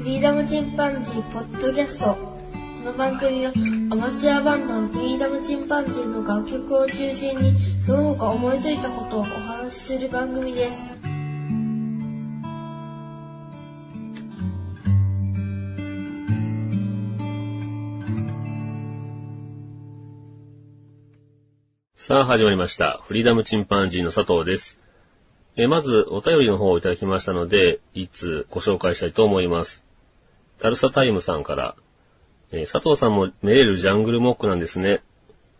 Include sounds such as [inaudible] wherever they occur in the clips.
フリーダムチンパンジーポッドキャスト。この番組はアマチュアバンドのフリーダムチンパンジーの楽曲を中心にその他思いついたことをお話しする番組です。さあ始まりました。フリーダムチンパンジーの佐藤です。えまず、お便りの方をいただきましたので、いつご紹介したいと思います。タルサタイムさんから、えー佐藤さんもメレるジャングルモックなんですね。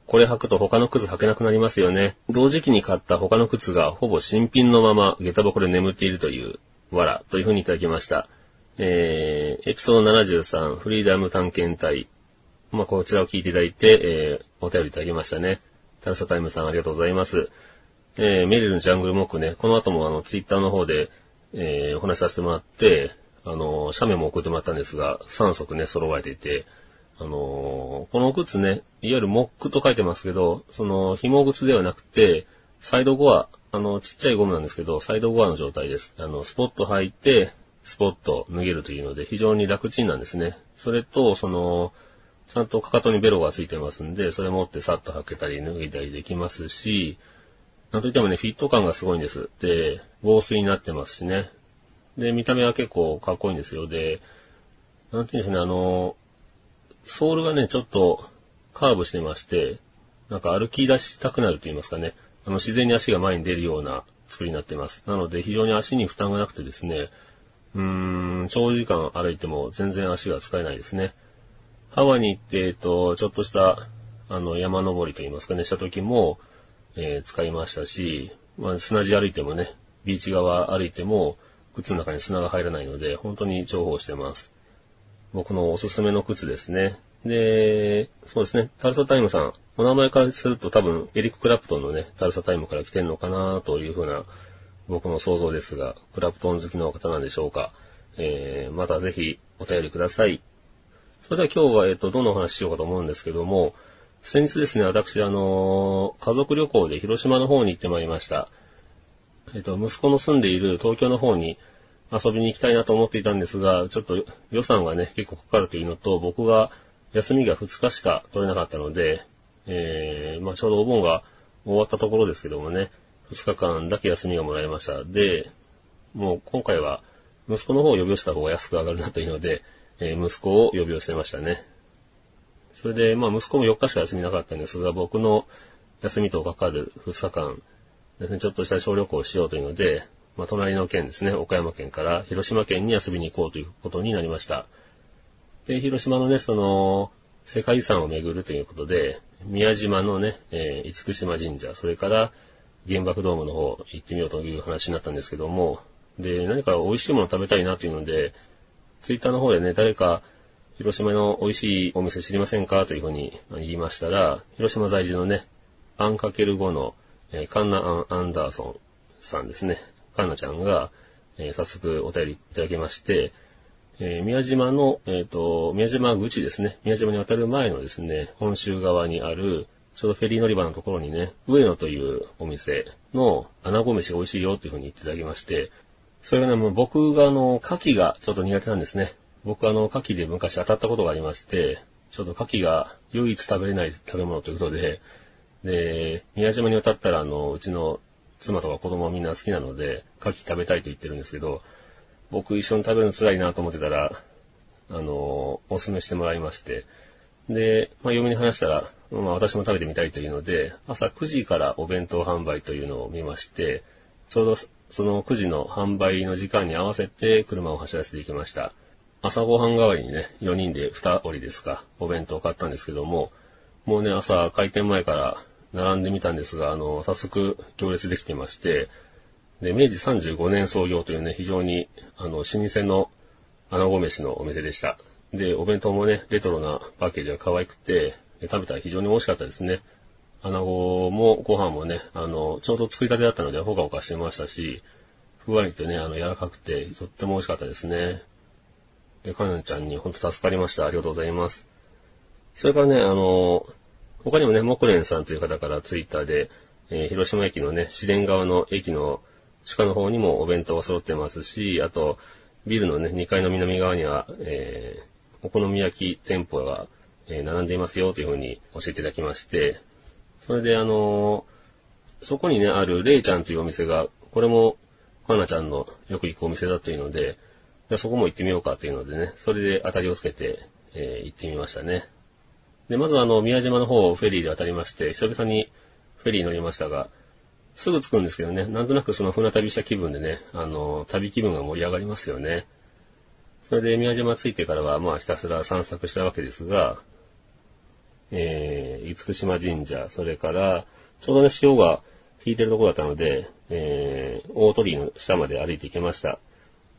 これ履くと他の靴履けなくなりますよね。同時期に買った他の靴がほぼ新品のまま下駄箱で眠っているという、わら、というふうにいただきました。えーエピソード73、フリーダム探検隊。まあ、こちらを聞いていただいて、えーお便りいただきましたね。タルサタイムさんありがとうございます。えーメリルのジャングルモックね、この後もあの、ツイッターの方で、えーお話しさせてもらって、あの、写メも送ってもらったんですが、3足ね、揃えていて、あのこの靴ね、いわゆるモックと書いてますけど、その、紐靴ではなくて、サイドゴア、あの、ちっちゃいゴムなんですけど、サイドゴアの状態です。あの、スポット履いて、スポット脱げるというので、非常に楽ちんなんですね。それと、その、ちゃんとかかとにベロがついてますんで、それ持ってさっと履けたり脱いだりできますし、なんといってもね、フィット感がすごいんです。で、防水になってますしね。で、見た目は結構かっこいいんですよ。で、なんていうんでしょうね、あの、ソールがね、ちょっとカーブしてまして、なんか歩き出したくなると言いますかね。あの、自然に足が前に出るような作りになっています。なので、非常に足に負担がなくてですね、うーん、長時間歩いても全然足が使えないですね。ハワイに行って、えっと、ちょっとした、あの、山登りと言いますかね、した時も、えー使いましたし、まあ、砂地歩いてもね、ビーチ側歩いても、靴の中に砂が入らないので、本当に重宝してます。僕のおすすめの靴ですね。で、そうですね、タルサタイムさん。お名前からすると多分、エリック・クラプトンのね、タルサタイムから来てんのかなというふうな、僕の想像ですが、クラプトン好きの方なんでしょうか。えー、またぜひお便りください。それでは今日は、えっと、どのお話ししようかと思うんですけども、先日ですね、私、あの家族旅行で広島の方に行ってまいりました。えっと、息子の住んでいる東京の方に遊びに行きたいなと思っていたんですが、ちょっと予算がね、結構かかるというのと、僕が休みが2日しか取れなかったので、えー、まあちょうどお盆が終わったところですけどもね、2日間だけ休みがもらえました。で、もう今回は息子の方を呼び寄せた方が安く上がるなというので、えー息子を呼び寄せましたね。それで、まあ息子も4日しか休みなかったんですが、僕の休みとかかる2日間ですね、ちょっとした小旅行をしようというので、まあ隣の県ですね、岡山県から広島県に遊びに行こうということになりました。で、広島のね、その、世界遺産を巡るということで、宮島のね、えー、厳島神社、それから原爆ドームの方行ってみようという話になったんですけども、で、何か美味しいもの食べたいなというので、ツイッターの方でね、誰か広島の美味しいお店知りませんかというふうに言いましたら、広島在住のね、アンかける5の、えーカンナ・アン・アンダーソンさんですね。カンナちゃんが、えー早速お便りいただきまして、えー宮島の、えっ、と、宮島口ですね。宮島に渡る前のですね、本州側にある、ちょうどフェリー乗り場のところにね、上野というお店の穴子飯が美味しいよというふうに言っていただきまして、それがね、もう僕があの、牡蠣がちょっと苦手なんですね。僕あの、牡蠣で昔当たったことがありまして、ちょっと牡蠣が唯一食べれない食べ物ということで、で、宮島に渡ったらあの、うちの妻とか子供はみんな好きなので、牡蠣食べたいと言ってるんですけど、僕一緒に食べるの辛いなと思ってたら、あの、お勧めしてもらいまして、で、まあ、嫁に話したら、まあ、私も食べてみたいというので、朝9時からお弁当販売というのを見まして、ちょうどその9時の販売の時間に合わせて車を走らせていきました。朝ごはん代わりにね、4人で2折ですか、お弁当を買ったんですけども、もうね、朝開店前から並んでみたんですが、あの、早速行列できてまして、で、明治35年創業というね、非常に、あの、老舗の穴子飯のお店でした。で、お弁当もね、レトロなパッケージが可愛くて、食べたら非常に美味しかったですね。穴子もご飯もね、あの、ちょうど作りたてだったのでほかほかしてましたし、ふわりとね、あの、柔らかくて、とっても美味しかったですね。で、かなちゃんに本当助かりました。ありがとうございます。それからね、あの、他にもね、木蓮さんという方からツイッターで、えー広島駅のね、市電側の駅の地下の方にもお弁当が揃ってますし、あと、ビルのね、2階の南側には、えー、お好み焼き店舗が、えー、並んでいますよというふうに教えていただきまして、それであのー、そこにね、あるレイちゃんというお店が、これも、かなちゃんのよく行くお店だというので、そこも行ってみようかというのでね、それで当たりをつけて、えー、行ってみましたね。で、まずあの、宮島の方をフェリーで渡りまして、久々にフェリー乗りましたが、すぐ着くんですけどね、なんとなくその船旅した気分でね、あの、旅気分が盛り上がりますよね。それで宮島着いてからは、まあひたすら散策したわけですが、えー、厳島神社、それから、ちょうどね、潮が引いてるところだったので、えー、大鳥居の下まで歩いて行けました。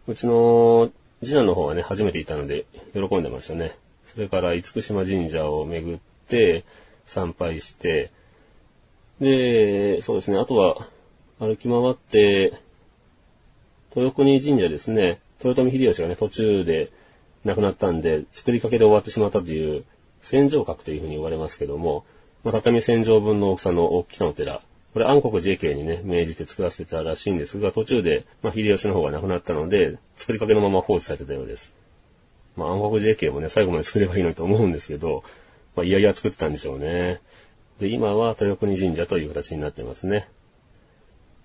うちの次男の方はね、初めて行ったので、喜んでましたね。それから、厳島神社を巡って、参拝して、で、そうですね、あとは、歩き回って、豊国神社ですね、豊臣秀吉がね、途中で亡くなったんで、作りかけで終わってしまったという、戦場閣というふうに言われますけども、まあ、畳戦場分の大きさの大きなお寺。これ暗黒 JK にね、命じて作らせてたらしいんですが、途中で、まあ、秀吉の方が亡くなったので、作りかけのまま放置されてたようです。まあ、暗黒 JK もね、最後まで作ればいいのにと思うんですけど、まあ、いやいや作ってたんでしょうね。で、今は豊国神社という形になってますね。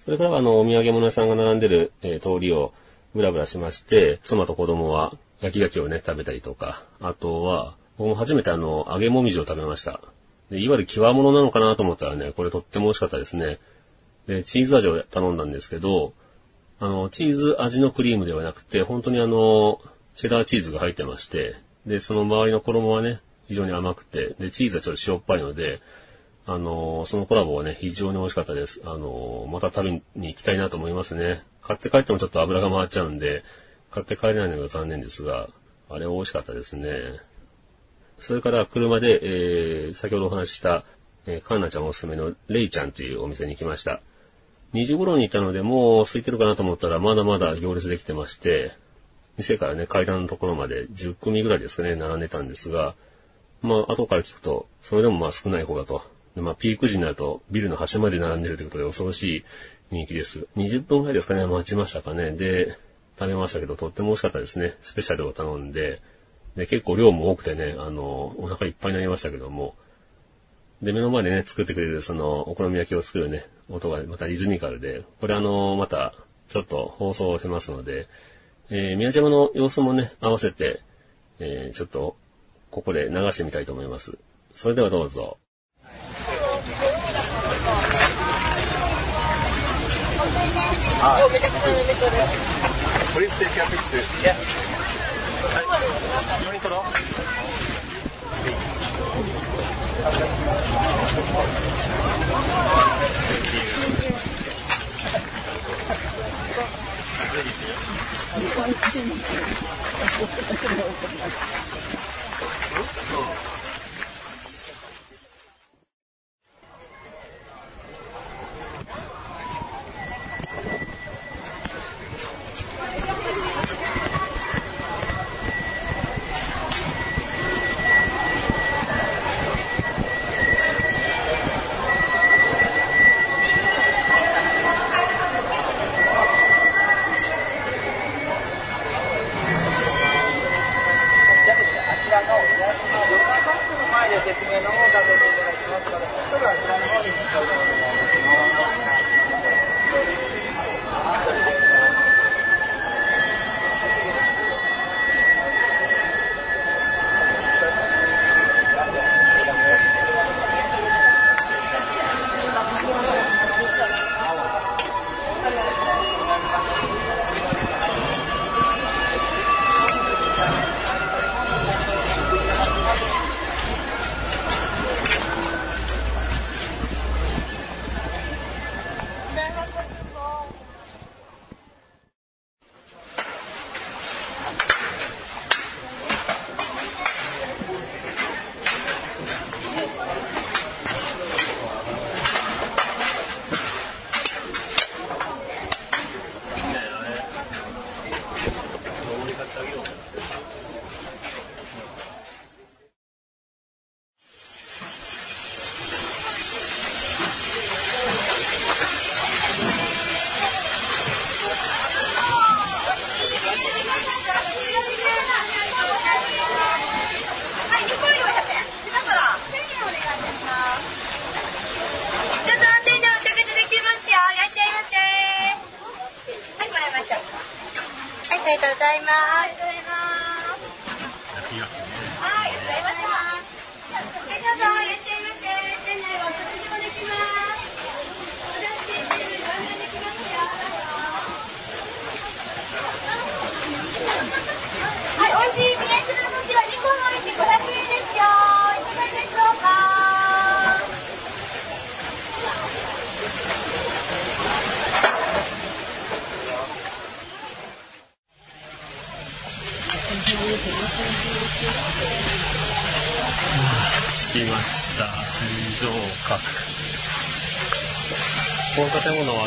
それからはあの、お土産物屋さんが並んでる、えー、通りをブラブラしまして、妻と子供は焼き焼きをね、食べたりとか、あとは、僕も初めてあの、揚げもみじを食べました。で、いわゆる極物なのかなと思ったらね、これとっても美味しかったですね。で、チーズ味を頼んだんですけど、あの、チーズ味のクリームではなくて、本当にあの、チェダーチーズが入ってまして、で、その周りの衣はね、非常に甘くて、で、チーズはちょっと塩っぱいので、あの、そのコラボはね、非常に美味しかったです。あの、また食べに行きたいなと思いますね。買って帰ってもちょっと油が回っちゃうんで、買って帰れないのが残念ですが、あれ美味しかったですね。それから車で、えー、先ほどお話しした、えー、カンナちゃんおすすめのレイちゃんというお店に来ました。2時頃に行ったので、もう空いてるかなと思ったら、まだまだ行列できてまして、店からね、階段のところまで10組ぐらいですかね、並んでたんですが、まあ、後から聞くと、それでもまあ少ない方だと。で、まあ、ピーク時になると、ビルの端まで並んでるということで恐ろしい人気です。20分くらいですかね、待ちましたかね。で、食べましたけど、とっても美味しかったですね。スペシャルを頼んで、で、結構量も多くてね、あの、お腹いっぱいになりましたけども、で、目の前でね、作ってくれる、その、お好み焼きを作るね、音がまたリズミカルで、これあの、また、ちょっと放送しますので、えー、宮島の様子もね、合わせて、えー、ちょっと、ここで流してみたいと思います。それではどうぞ。关心你我不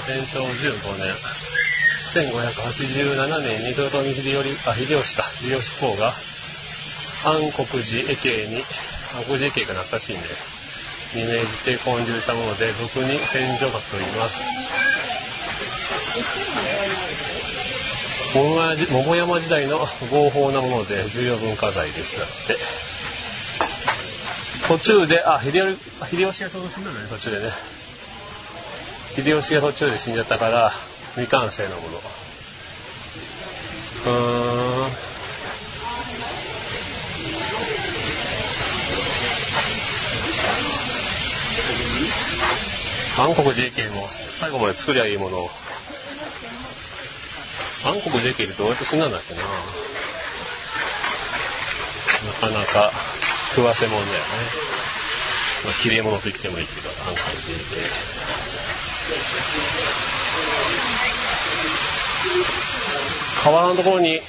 天正15年、1587年に豊臣秀頼、あ、秀吉か、秀吉公が、安国寺駅に、安国寺駅が懐かしいね。に命じて建立したもので、俗に戦場閣と言います。桃山時代の合法なもので重要文化財ですだって。途中で、あ、秀、秀吉がちょうど死んだんだね、途中でね。秀吉が途中で死んじゃったから、未完成のもの。うん。韓国 JK も最後まで作りゃいいものを。韓国 JK ってどうやって死んだんだっけななかなか食わせもんだよね。まあ、切れ物と言ってもいいけど、韓国 JK。河原のところに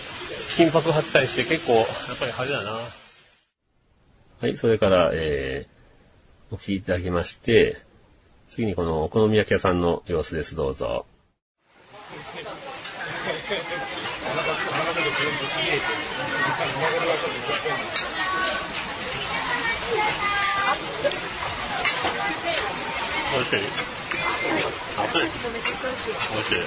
金箔貼ったりして結構やっぱり派手だな。はい、それから、えー、お聞きいただきまして、次にこのお好み焼き屋さんの様子です、どうぞ。おいしい。熱い。おいしい。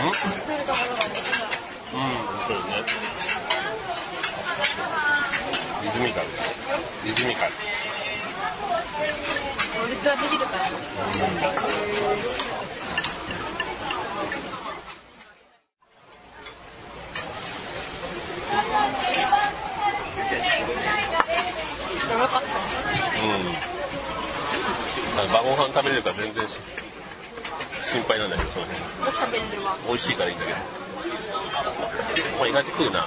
うんうん、そうね。リズミカル。リズミカル。俺はできるから。やばかった。うん。晩ご飯食べれるから全然し心配なんだけど、その辺。食べれるわ。美味しいからいいんだけど。まあ、意外と食うな。ま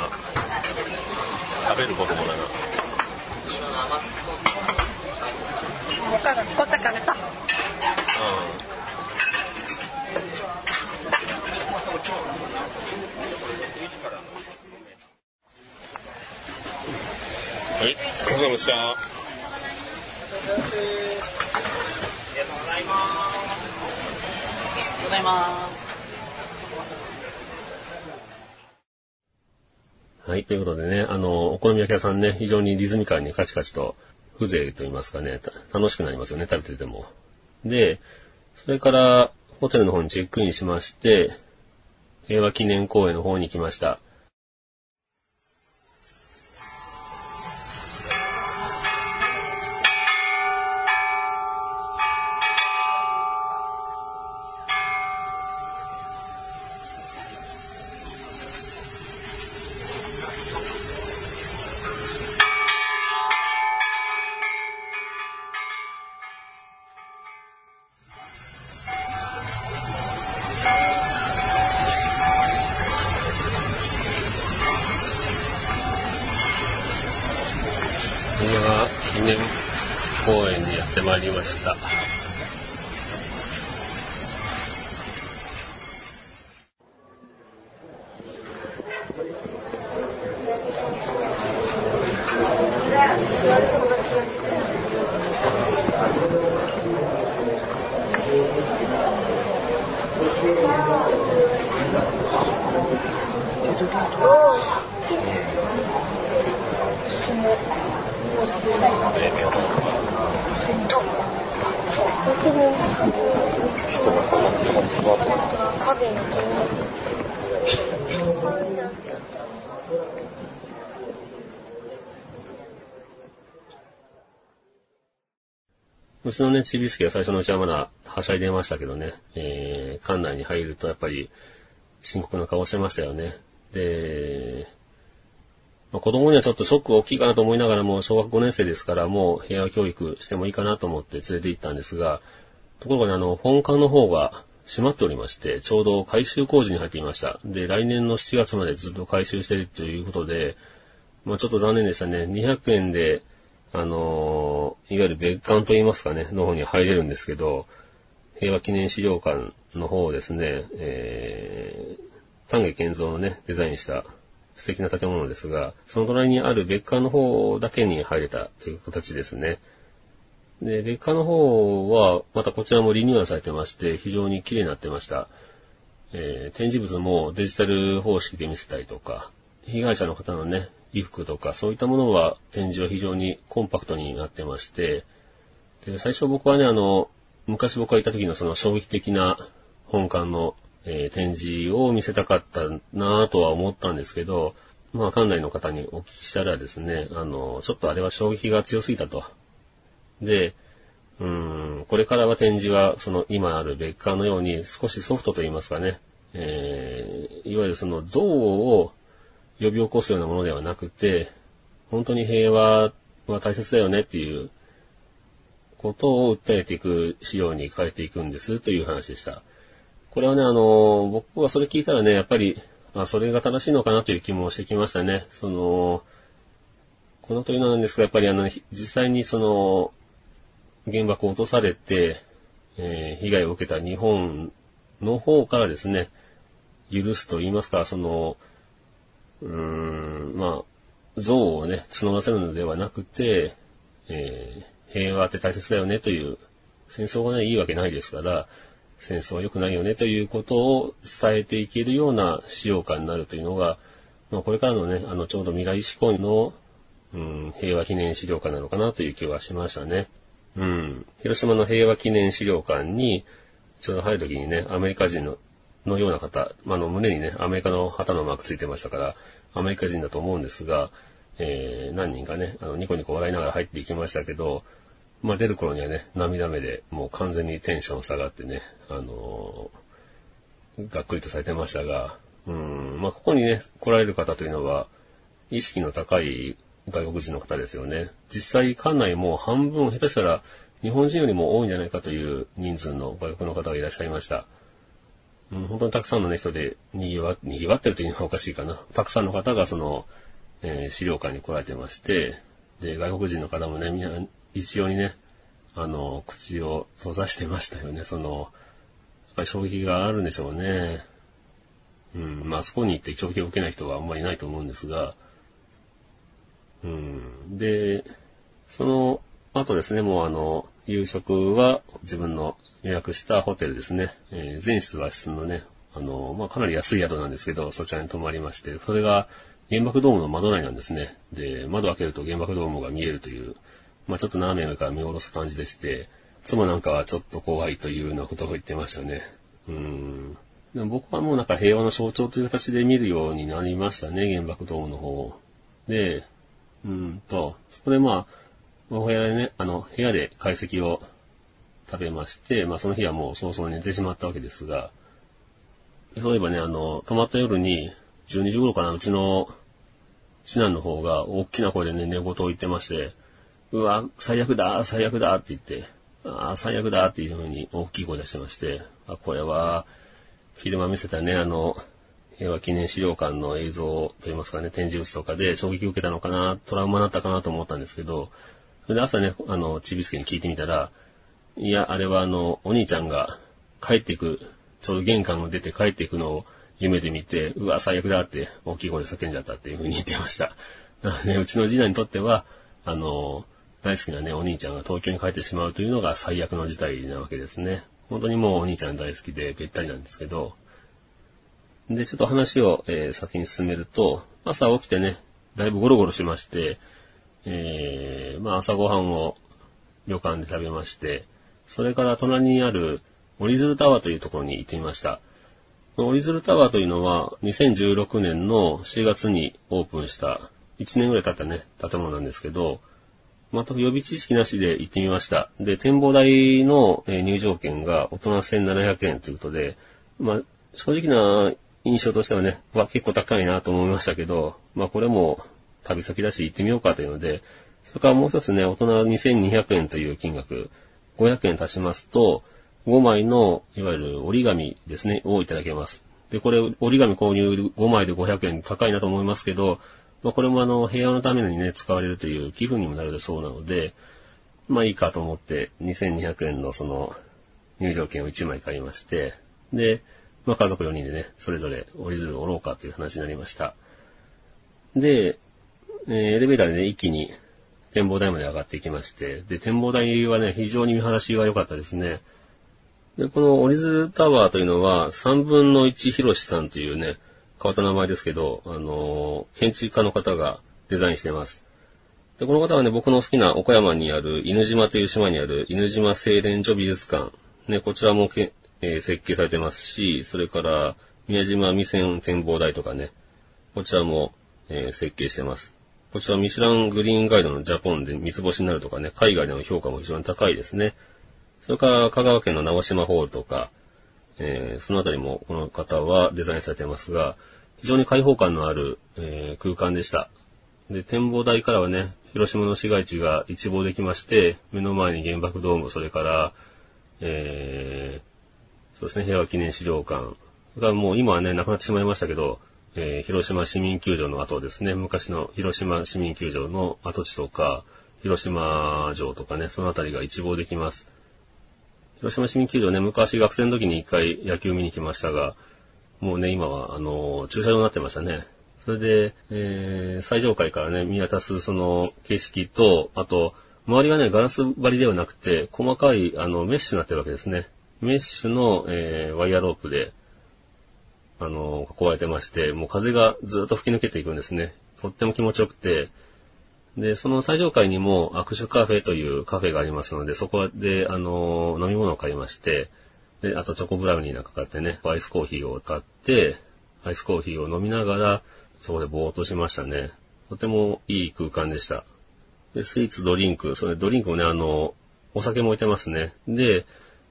あ、食べる子供だな。他がこったからさ。はい、ごちそうさまでした。ございまはい、ということでね、あの、お好み焼き屋さんね、非常にリズミカルにカチカチと風情と言いますかね、楽しくなりますよね、食べてても。で、それから、ホテルの方にチェックインしまして、平和記念公園の方に来ました。ちのね、ちびすけは最初のうちはまだはしゃいでましたけどね、えー、館内に入るとやっぱり深刻な顔してましたよね。で、まあ、子供にはちょっとショック大きいかなと思いながらも、小学5年生ですからもう平和教育してもいいかなと思って連れて行ったんですが、ところがね、あの、本館の方が閉まっておりまして、ちょうど改修工事に入っていました。で、来年の7月までずっと改修してるということで、まあちょっと残念でしたね。200円で、あの、いわゆる別館といいますかね、の方に入れるんですけど、平和記念資料館の方をですね、えー、丹下健三のね、デザインした素敵な建物ですが、その隣にある別館の方だけに入れたという形ですね。で、劣化の方は、またこちらもリニューアルされてまして、非常に綺麗になってました。えー、展示物もデジタル方式で見せたりとか、被害者の方のね、衣服とか、そういったものは展示は非常にコンパクトになってまして、で、最初僕はね、あの、昔僕がいた時のその衝撃的な本館の、えー、展示を見せたかったなぁとは思ったんですけど、まあ、館内の方にお聞きしたらですね、あの、ちょっとあれは衝撃が強すぎたと。で、うん、これからは展示は、その今ある別館のように少しソフトと言いますかね、えー、いわゆるその像を呼び起こすようなものではなくて、本当に平和は大切だよねっていうことを訴えていく仕様に変えていくんですという話でした。これはね、あの、僕はそれ聞いたらね、やっぱり、あ、それが正しいのかなという気もしてきましたね。その、このといなんですが、やっぱりあの、実際にその、原爆を落とされて、えー、被害を受けた日本の方からですね、許すと言いますか、その、うーん、まあ、像をね、募らせるのではなくて、えー、平和って大切だよねという、戦争がね、いいわけないですから、戦争は良くないよねということを伝えていけるような資料館になるというのが、まあ、これからのね、あの、ちょうど未来志向の、うん、平和記念資料館なのかなという気はしましたね。うん。広島の平和記念資料館に、ちょうど入る時にね、アメリカ人の、のような方、あ、の胸にね、アメリカの旗のマークついてましたから、アメリカ人だと思うんですが、えー、何人かね、あの、ニコニコ笑いながら入っていきましたけど、まあ、出る頃にはね、涙目で、もう完全にテンション下がってね、あのー、がっくりとされてましたが、うん、まあ、ここにね、来られる方というのは、意識の高い外国人の方ですよね。実際、館内も半分、下手したら日本人よりも多いんじゃないかという人数の外国の方がいらっしゃいました。うん、本当にたくさんの、ね、人で賑わ、賑わってるというのはおかしいかな。たくさんの方がその、えー、資料館に来られてまして、で、外国人の方もね、みんな一様にね、あの、口を閉ざしてましたよね。その、やっぱり衝撃があるんでしょうね。うん、まあそこに行って衝撃を受けない人はあんまりいないと思うんですが、うん。で、その後ですね、もうあの、夕食は自分の予約したホテルですね、えー、全室和室のね、あの、まあ、かなり安い宿なんですけど、そちらに泊まりまして、それが原爆ドームの窓内なんですね。で、窓開けると原爆ドームが見えるという、まあ、ちょっと斜め上から見下ろす感じでして、妻なんかはちょっと怖いというようなことを言ってましたね。うん。でも僕はもうなんか平和の象徴という形で見るようになりましたね、原爆ドームの方を。で、うんと、そこでまあ、お部屋でね、あの、部屋で解析を食べまして、まあその日はもう早々寝てしまったわけですが、そういえばね、あの、泊まった夜に、12時頃かな、うちの、次男の方が大きな声でね、寝言を言ってまして、うわ、最悪だ、最悪だって言って、ああ、最悪だっていう風に大きい声出してまして、あ、これは、昼間見せたね、あの、平和記念資料館の映像といいますかね、展示物とかで衝撃を受けたのかな、トラウマになったかなと思ったんですけど、それで朝ね、あの、ちびすけに聞いてみたら、いや、あれはあの、お兄ちゃんが帰っていく、ちょうど玄関を出て帰っていくのを夢で見て、うわ、最悪だって大きい声で叫んじゃったっていう風に言ってました。なので、うちの次男にとっては、あの、大好きなね、お兄ちゃんが東京に帰ってしまうというのが最悪の事態なわけですね。本当にもうお兄ちゃん大好きでべったりなんですけど、で、ちょっと話を、えー、先に進めると、朝起きてね、だいぶゴロゴロしまして、えー、まあ朝ごはんを旅館で食べまして、それから隣にある折り鶴タワーというところに行ってみました。折り鶴タワーというのは2016年の7月にオープンした1年ぐらい経ったね、建物なんですけど、全く予備知識なしで行ってみました。で、展望台の入場券が大人1700円ということで、まあ、正直な印象としてはね、わ結構高いなと思いましたけど、まあこれも旅先だし行ってみようかというので、それからもう一つね、大人2200円という金額、500円足しますと、5枚の、いわゆる折り紙ですね、をいただけます。で、これ、折り紙購入5枚で500円高いなと思いますけど、まあこれもあの、平和のためにね、使われるという寄付にもなるそうなので、まあいいかと思って、2200円のその、入場券を1枚買いまして、で、まあ家族4人でね、それぞれ折り鶴を折ろうかという話になりました。で、えエレベーターでね、一気に展望台まで上がっていきまして、で、展望台はね、非常に見晴らしが良かったですね。で、この折り鶴タワーというのは、3分の1広さんというね、変わった名前ですけど、あのー建築家の方がデザインしてます。で、この方はね、僕の好きな岡山にある犬島という島にある犬島製錬所美術館。ね、こちらもけ、えー設計されてますし、それから宮島未線展望台とかね、こちらも、えー設計してます。こちらミシュラングリーンガイドのジャポンで三つ星になるとかね、海外での評価も非常に高いですね。それから香川県の直島ホールとか、えーそのあたりもこの方はデザインされていますが、非常に開放感のある、えー空間でした。で、展望台からはね、広島の市街地が一望できまして、目の前に原爆ドーム、それから、えーそうですね、平和記念資料館がもう今はね、なくなってしまいましたけど、えー広島市民球場の後ですね、昔の広島市民球場の跡地とか、広島城とかね、そのあたりが一望できます。広島市民球場ね、昔学生の時に一回野球見に来ましたが、もうね、今は、あの、駐車場になってましたね。それで、えー、最上階からね、見渡すその景色と、あと、周りがね、ガラス張りではなくて、細かい、あの、メッシュになってるわけですね。メッシュの、えー、ワイヤーロープで、あの、囲われてまして、もう風がずっと吹き抜けていくんですね。とっても気持ちよくて、で、その最上階にも握手カフェというカフェがありますので、そこで、あの、飲み物を買いまして、で、あとチョコブラウニーなんか買ってね、アイスコーヒーを買って、アイスコーヒーを飲みながら、そこでぼーっとしましたね。とてもいい空間でした。で、スイーツ、ドリンク、それドリンクもね、あの、お酒も置いてますね。で、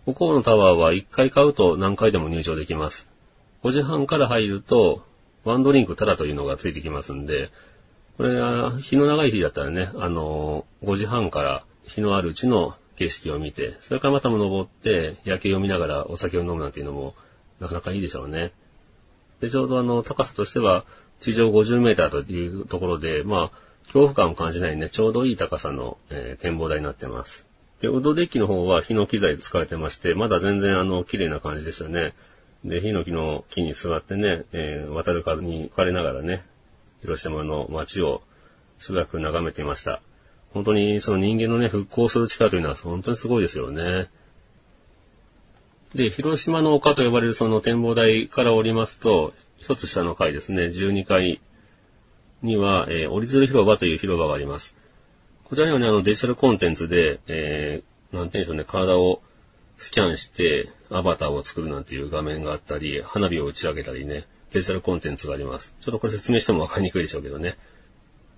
向こうのタワーは1回買うと何回でも入場できます。5時半から入ると、ワンドリンクタダというのがついてきますんで、これは日の長い日だったらね、あの、5時半から日のあるうちの景色を見て、それからまたも登って夜景を見ながらお酒を飲むなんていうのもなかなかいいでしょうね。で、ちょうどあの、高さとしては地上50メーターというところで、まあ、恐怖感を感じないね、ちょうどいい高さの、えー展望台になってます。で、ウッドデッキの方はヒノキ材使われてまして、まだ全然あの、綺麗な感じですよね。で、ヒノキの木に座ってね、えー渡る風に吹かれながらね、広島の街をしばらく眺めていました。本当にその人間のね、復興する力というのは本当にすごいですよね。で、広島の丘と呼ばれるその展望台から降りますと、一つ下の階ですね、12階には、えー折り鶴広場という広場があります。こちらにはね、あのデジタルコンテンツで、えー、なんて言うんでしょうね、体をスキャンしてアバターを作るなんていう画面があったり、花火を打ち上げたりね、デジタルコンテンツがあります。ちょっとこれ説明してもわかりにくいでしょうけどね。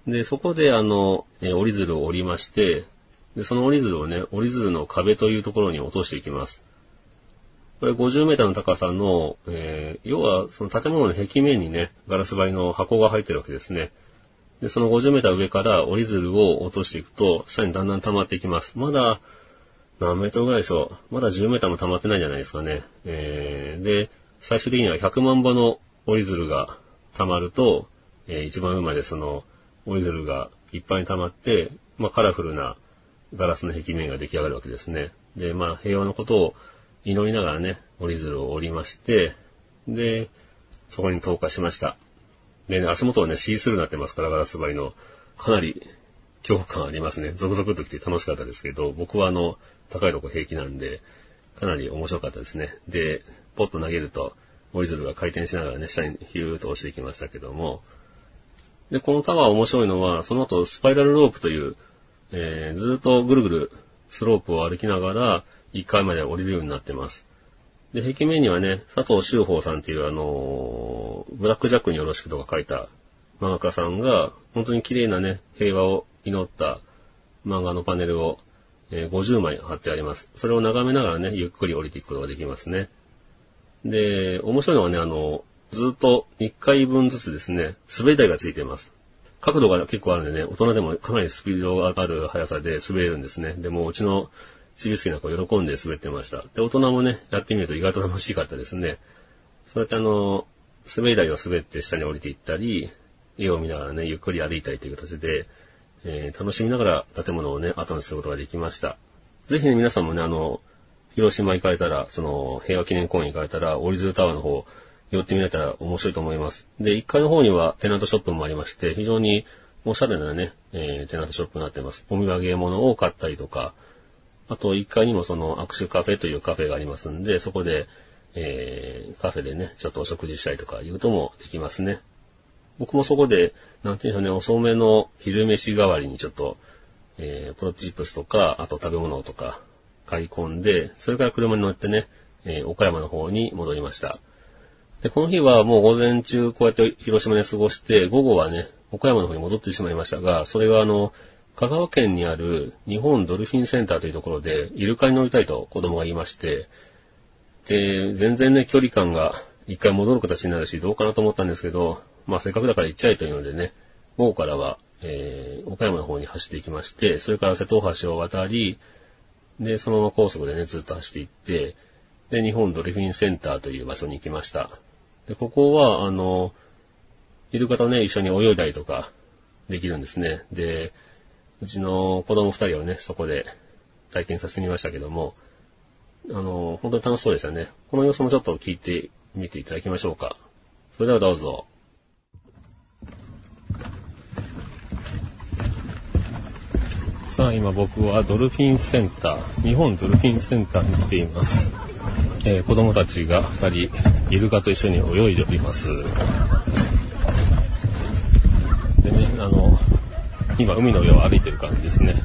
で、そこであの、え折り鶴を折りまして、で、その折り鶴をね、折り鶴の壁というところに落としていきます。これ50メーターの高さの、えー要はその建物の壁面にね、ガラス張りの箱が入ってるわけですね。で、その50メーター上から折り鶴を落としていくと、下にだんだん溜まっていきます。まだ、何メートルぐらいでしょう。まだ10メーターも溜まってないんじゃないですかね。えー、で、最終的には100万羽の折り鶴が溜まると、えー一番上までその折り鶴がいっぱいに溜まって、まあカラフルなガラスの壁面が出来上がるわけですね。で、まあ平和のことを祈りながらね、折り鶴を折りまして、で、そこに投下しました。でね、足元はね、シースルーになってますから、ガラス張りの。かなり恐怖感ありますね。ゾクゾクっと来て楽しかったですけど、僕はあの、高いとこ平気なんで、かなり面白かったですね。で、ポッと投げると、折り鶴が回転しながらね、下にヒューッと落ちていきましたけども、で、このタワー面白いのは、その後スパイラルロープという、えー、ずっとぐるぐるスロープを歩きながら1階まで降りるようになってます。で、壁面にはね、佐藤修法さんっていうあのーブラックジャックによろしくとか書いた漫画家さんが、本当に綺麗なね、平和を祈った漫画のパネルを、え50枚貼ってあります。それを眺めながらね、ゆっくり降りていくことができますね。で、面白いのはね、あの、ずっと1回分ずつですね、滑り台がついています。角度が結構あるんでね、大人でもかなりスピードがある速さで滑れるんですね。でもうちのちびすきな子喜んで滑ってました。で、大人もね、やってみると意外と楽しかったですね。そうやってあの、滑り台を滑って下に降りていったり、絵を見ながらね、ゆっくり歩いたりという形で、えー楽しみながら建物をね、後にすることができました。ぜひね、皆さんもね、あの、広島行かれたら、その、平和記念公園行かれたら、オリズルタワーの方、寄ってみられたら面白いと思います。で、1階の方にはテナントショップもありまして、非常におしゃれなね、えーテナントショップになってます。お土産物を買ったりとか、あと1階にもその握手カフェというカフェがありますんで、そこで、えーカフェでね、ちょっとお食事したりとかいうこともできますね。僕もそこで、なんていうんでしょうね、遅めの昼飯代わりにちょっと、えーポテトチップスとか、あと食べ物とか買い込んで、それから車に乗ってね、えー岡山の方に戻りました。で、この日はもう午前中こうやって広島で過ごして、午後はね、岡山の方に戻ってしまいましたが、それがあの、香川県にある日本ドルフィンセンターというところで、イルカに乗りたいと子供が言いまして、で、全然ね、距離感が一回戻る形になるし、どうかなと思ったんですけど、まあせっかくだから行っちゃえというのでね、午後からは、えー、岡山の方に走っていきまして、それから瀬戸大橋を渡り、で、そのまま高速でね、ずっと走っていって、で、日本ドルフィンセンターという場所に行きました。で、ここは、あの、イルカとね、一緒に泳いだりとかできるんですね。で、うちの子供二人をね、そこで体験させてみましたけども、あの、本当に楽しそうでしたね。この様子もちょっと聞いてみていただきましょうか。それではどうぞ。さん、今僕はドルフィンセンター、日本ドルフィンセンターに来ています。えー子供たちが2人、イルカと一緒に泳いでおります。でね、あの、今海の上を歩いてる感じですね。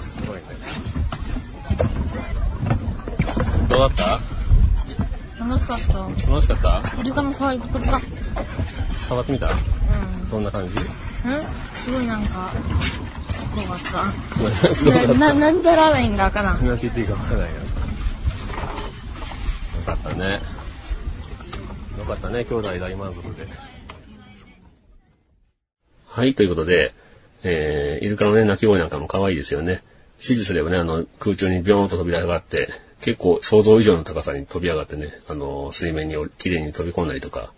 すごいね。どうだった楽しかった。楽しかったイルカの触り心地が。触ってみたうん。どんな感じんすごいなんか、すごかった。すごかった。な、な [laughs] なんでラーメンがかな。何て言っていいか分からないよ。よかったね。よかったね、兄弟大満足で。はい、ということで、えー、イルカのね、鳴き声なんかも可愛いですよね。指示すればね、あの、空中にビョーンと飛び上がって、結構想像以上の高さに飛び上がってね、あの、水面に綺麗に飛び込んだりとか、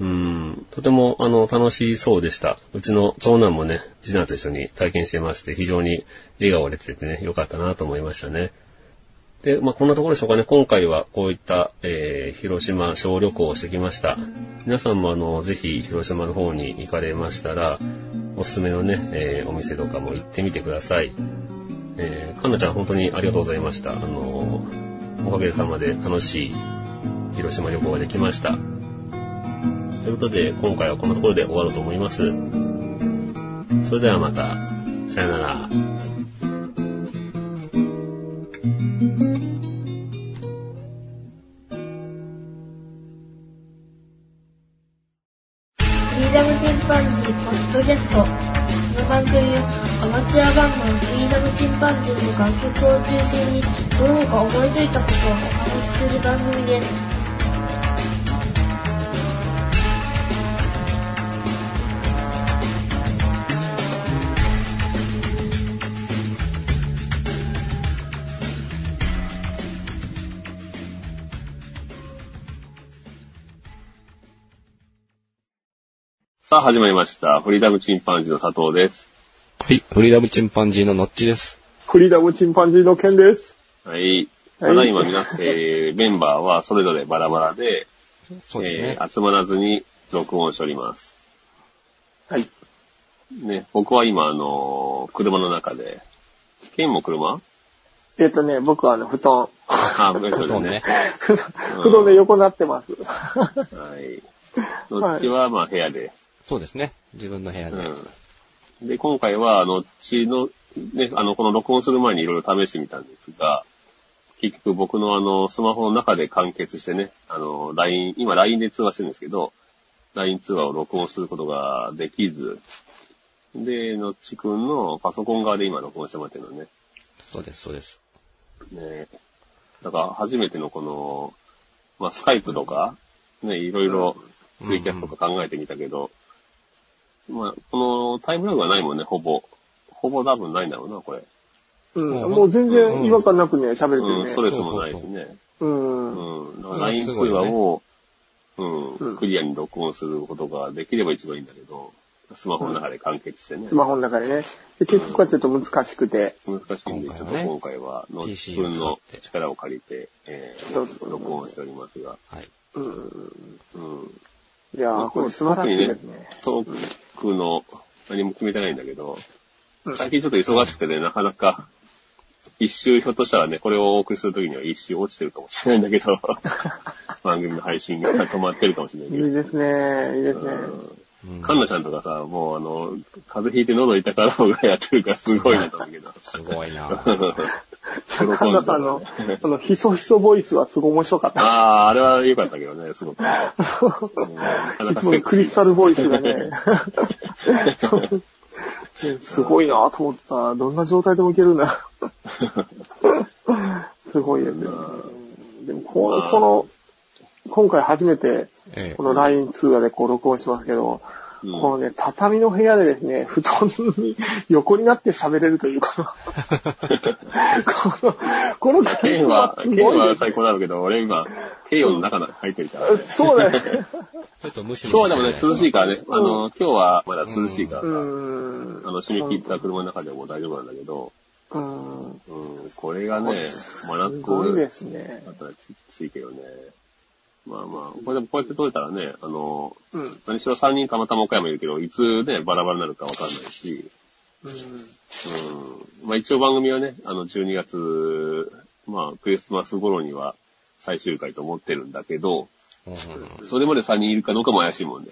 うん、とても、あの、楽しそうでした。うちの長男もね、次男と一緒に体験してまして、非常に笑顔が出ててね、良かったなと思いましたね。で、まあ、こんなところでしょうかね。今回はこういった、えー、広島小旅行をしてきました。皆さんもあの、ぜひ広島の方に行かれましたら、おすすめのね、えーお店とかも行ってみてください。えー、かんなちゃん本当にありがとうございました。あのおかげさまで楽しい広島旅行ができました。ということで、今回はこのところで終わろうと思います。それではまた。さよなら。フリーダムチンパンジーポッドキャスト。この番組はアマチュアバンドのフリーダムチンパンジーの楽曲を中心にその他思いついたことをお話しする番組です。さあ始まりました。フリーダムチンパンジーの佐藤です。はい、フリーダムチンパンジーのノッチです。フリーダムチンパンジーの件です。はい。はいただいま皆、えー、メンバーはそれぞれバラバラで、そうですね。えー集まらずに録音しております。はい。ね、僕は今、あのー車の中で、ケンも車？えっ、とね、僕はあの、布団。あ、ベッドでねそうね。。[laughs] 布団で横になってます。はい。どっちは、まあ部屋で？そうですね。自分の部屋で。うん。で、今回は、あの、ちの、ね、あの、この録音する前にいろいろ試してみたんですが、結局僕のあの、スマホの中で完結してね、あの、LINE、今 LINE で通話してるんですけど、LINE 通話を録音することができず、で、のっちくんのパソコン側で今録音してもらってるのね。そうです、そうです。ねだから初めてのこの、まあ、スカイプとか、ね、いろいろツイキャスとか考えてみたけど、まあ、このタイムラグがないもんね、ほぼ。ほぼ多分ないんだろうな、これ。うん。うんもう全然違和感なくね、喋れてうん、るね。ストレスもないしね。うん。うん。だからうん LINE 通すごいよね話を、う、うんんクリアに録音することができれば一番いいんだけど、スマホの中で完結してねス。マホの中でね。で結局はちょっと難しくて。難しいんで、ちょっと今回はね今回は、のっ PC くんの力を借りて、えー、録音しておりますが、はい。うん。うん。いやー、これ素晴らしいですね。トークの何も決めてないんだけど、うん最近ちょっと忙しくてね、なかなか、一周ひょっとしたらね、これをお送りするときには一周落ちてるかもしれないんだけど、[laughs] 番組の配信が止まってるかもしれないけど。いいですね。いいですね。うんカンナちゃんとかさ、もうあの、風邪ひいて喉痛かろうがやってるからすごいなと思うけど。すごいな [laughs] 神田さんの、[laughs] あの、ひそひそボイスはすごい面白かった。ああ、あれは良かったけどね、すごく。[laughs] うんなかないかつものクリスタルボイスがね。すごいなと思った。どんな状態でもいけるんだ。すごいですね。でもこの、この、今回初めて、えこの LINE 通話でこう録音しますけど、うんこのね、畳の部屋でですね、[laughs] 布団に横になって喋れるというか、[laughs] この、このケンは、すごいケンは最高なんだけど、俺今、ケイオンの中に入ってるから。そうだね。[laughs] ちょっとムシムシ今日はでもね、涼しいからね。うんあの、今日はまだ涼しいからさ、うーん。あの、締め切った車の中でも大丈夫なんだけど、うん。うん、これがね、真夏すごいですねだ。ったらきついけどね。まあまあ、これでもこうやって撮れたらね、あの、うん。何しろ3人たまたま岡山いるけど、いつね、バラバラになるかわかんないし、うん。うん。まあ一応番組はね、あの、12月、まあ、クリスマス頃には最終回と思ってるんだけど、うんうんそれまで3人いるかどうかも怪しいもんね。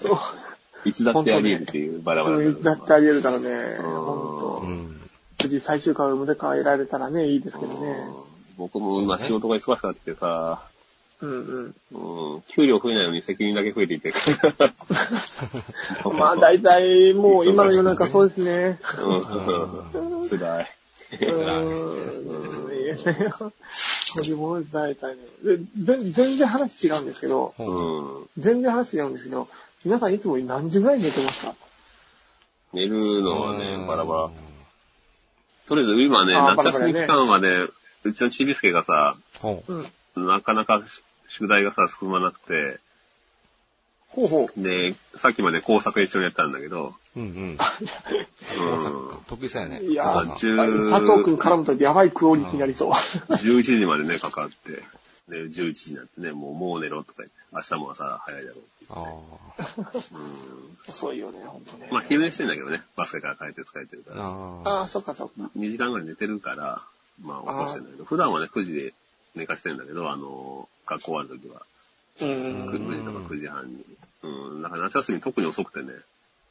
そう。いつだってあり得るっていうバラバラになるうん、だってあり得るからね。うん本当。うん。無事最終回を迎えられたらね、いいですけどね。僕も今仕事が忙しくなっててさ、うんうん。うん、給料増えないのに責任だけ増えていて。[laughs] まあ大体もう今の世の中そうですね。うん、辛い。うん。いい。ですね。そういうものです、大体ね。で全全然話違うん。ですけど、うん。全然話違うん。ですけど、皆さん。いつも何時ぐらいに寝てますか寝るのはね、バラバラ。とりあえず今ね、夏休み期間はね、うちのちびすけがさ。うん。なかなか宿題がさ、進まなくて、ほうほう。で、さっきまで工作一緒にやったんだけど、うんうん。うん工作か。得意そうやね。いやーー10佐藤くん絡むとやばいクオリティになりそう。11時までね、かかって、で、11時になってね、もう、もう寝ろとか言って、明日も朝早いだろうってああ。言って。うん。遅いよね、ほんとね。まあ、昼寝してんだけどね、バスケから帰って疲れてるから。あああ、そっかそっか。2時間ぐらい寝てるから、まあ、起こしてんだけど、普段はね、9時で寝かしてんだけど、あの、学校終わるときは、う9ん。時とか9時半に。うん、だから夏休み特に遅くてね、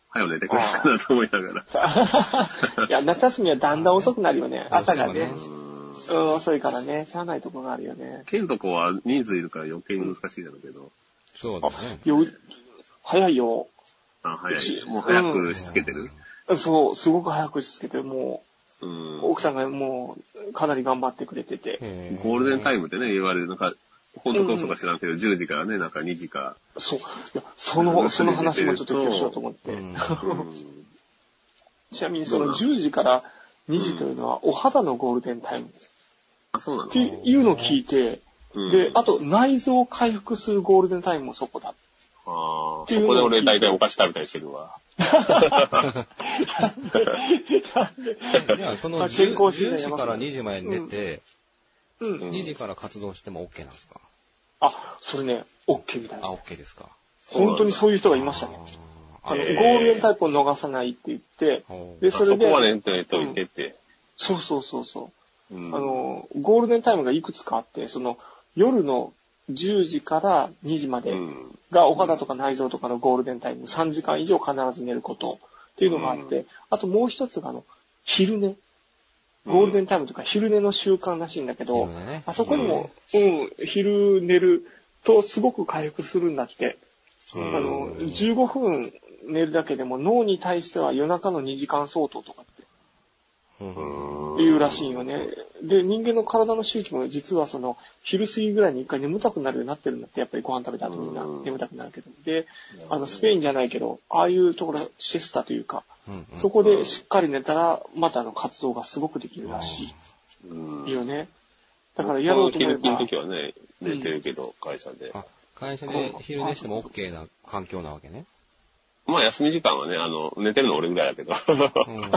早く寝てくれるかなと思いながら。[laughs] いや、夏休みはだんだん遅くなるよね。朝がね。うんうん、遅いからね。しゃあないとこがあるよね。県とこは人数いるから余計に難しいんだろうけど。そうだね。よ、早いよ。あ、早い。もう早くしつけてる？そう、すごく早くしつけて、もうんう、。奥さんがもう、かなり頑張ってくれてて。へゴールデンタイム。ムってね、言われる。なんか、本当か嘘か知らんけど、10時からね、なんか2時か。そう。いや、その、その話もちょっと今日しようと思って。うんうんちなみにその10時から2時というのは、お肌のゴールデンタイムです。あ、そうなのっていうのを聞いて、うんで、あと内臓を回復するゴールデンタイムもそこだ。ああ、そこで俺大体お菓子食べたりしてるわ。じゃあ、そのまあ 10, 健康診断10時から2時まで寝て、うん。2時から活動しても OK なんですか？あ、それね、OK みたいあ、な。OK ですか？本当にそういう人がいましたね。あの、へーゴールデンタイプを逃さないって言って、ほうで、あそそれで、こはね、といてって。そうそうそうそう。うんあの、ゴールデンタイムがいくつかあって、その、夜の10時から2時までうん。がお肌とか内臓とかのゴールデンタイム、3時間以上必ず寝ることっていうのがあって、あともう一つがあの、昼寝。ゴールデンタイムとか昼寝の習慣らしいんだけど、あそこにも、うん、昼寝るとすごく回復するんだって。うんあの、15分寝るだけでも脳に対しては夜中の2時間相当とかってうん言うらしいよね。で、人間の体の周期も実はその、昼過ぎぐらいに一回眠たくなるようになってるんだって、やっぱりご飯食べた後みんなうん眠たくなるけど。で、あの、スペインじゃないけど、ああいうところ、シェスタというか、うんそこでしっかり寝たら、またあの活動がすごくできるらしうんいよね。だからやろうと思えば昼時はね、寝てるけど、会社で。あ、会社で昼寝しても OK な環境なわけね。まあ休み時間はね、あの、寝てるの俺ぐらいだけど、うん [laughs]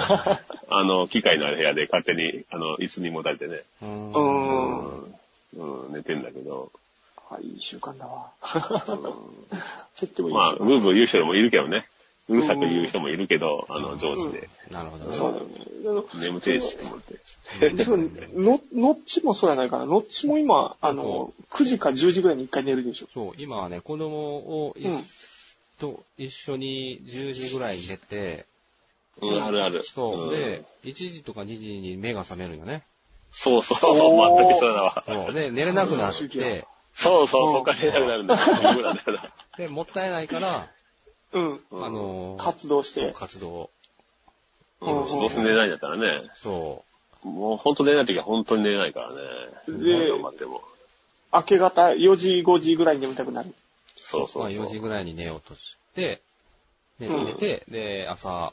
あの、機械のある部屋で勝手に、あの、椅子にもたれてね、うんう。ん。うん、寝てんだけど、あ、いい習慣だわ。うんとってもいいまあ、ブーブー言う人もいるけどね。うるさく言う人もいるけど、あの、上司で。なるほどね。そうだよね。眠てえしと思って。でも、の、のっちもそうやないかな。のっちも今、あの、9時か10時ぐらいに一回寝るでしょ。そう、今はね、子供をい、うんと一緒に10時ぐらいに寝て、うん、あるある。そう、んで、1時とか2時に目が覚めるよね。そうそう、全くそうだわ。そう、で、寝れなくなっうんて、そうそう、そっから寝なくなるんだよ。[laughs] そうなんだよなで、もったいないから、うん。うんあのー活動して。活動。うん、どうせ寝ないんだったらね。そもう本当寝ない時は本当に寝れないからね。で頑張っても。明け方4時、5時ぐらいに眠たくなる。う。まあそうそうそう。4時ぐらいに寝ようとして、寝うん寝て、で、朝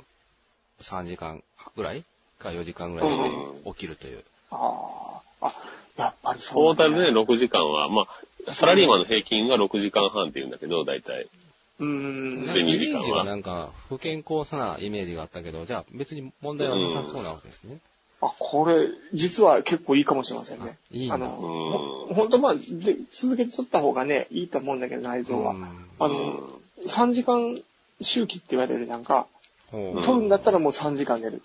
3時間ぐらいか4時間ぐらいで起きるという。ああ。あ、やっぱりそトータルで6時間は、まあ、サラリーマンの平均が6時間半って言うんだけど、大体。うーん。睡眠時間はイメージはなんか不健康さなイメージがあったけど、じゃあ別に問題はなさそうなわけですね。あ、これ、実は結構いいかもしれませんね。いいあの、うん本当まあ、で続けて取った方がね、いいと思うんだけど、内臓は。うんあの、3時間周期って言われるなんか、取るんだったらもう3時間寝る。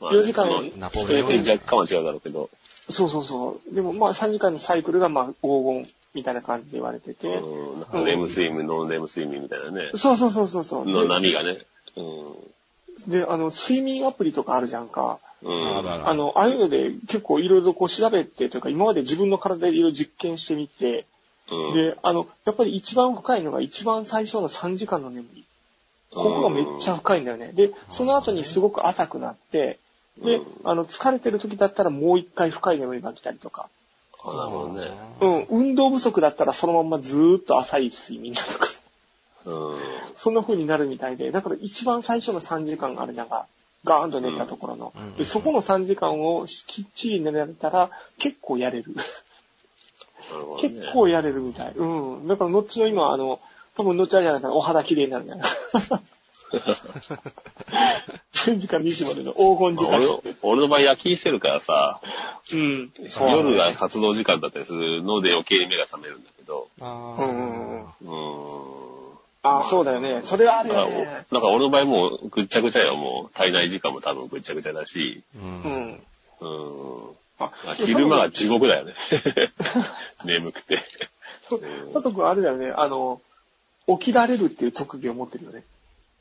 まあ4時間ナポレオン若干は違うだろうけど。そうそうそう。でもまあ3時間のサイクルがまあ黄金みたいな感じで言われてて。うん。レム睡眠、ノンレム睡眠みたいなね。そうそうそうそうそう。の波がね。うん。で、あの、睡眠アプリとかあるじゃんか。うん。あの、ああいうので結構いろいろこう調べてというか、今まで自分の体でいろいろ実験してみて、うん。で、あの、やっぱり一番深いのが一番最初の3時間の眠り。ここがめっちゃ深いんだよね。で、その後にすごく浅くなって、でうん、あの、疲れてる時だったらもう一回深い眠りが来たりとか。あなるほどね。うん、運動不足だったらそのまんまずーっと浅い睡眠だとか。うん。そんな風になるみたいで、だから一番最初の3時間があるじゃんか。ガーンと寝たところの。うんで、そこの3時間をきっちり寝られたら結構やれる。結構やれるみたい。うん。だから、のっちの今、あの、多分のっちあれじゃないかな、お肌綺麗になるんじゃない10時から2時までの黄金時間。まあ俺の、俺の場合夜勤してるからさ、うん。夜が活動時間だったりするので余計に目が覚めるんだけど、あうんうん。ああ、そうだよね。それはあるよね。だから俺の場合もうぐっちゃぐちゃよ、もう体内時間も多分ぐっちゃぐちゃだし、う。うんん。うん。ああ昼間が地獄だよね。眠くて。佐藤君あれだよね。あの、起きられるっていう特技を持ってるよね。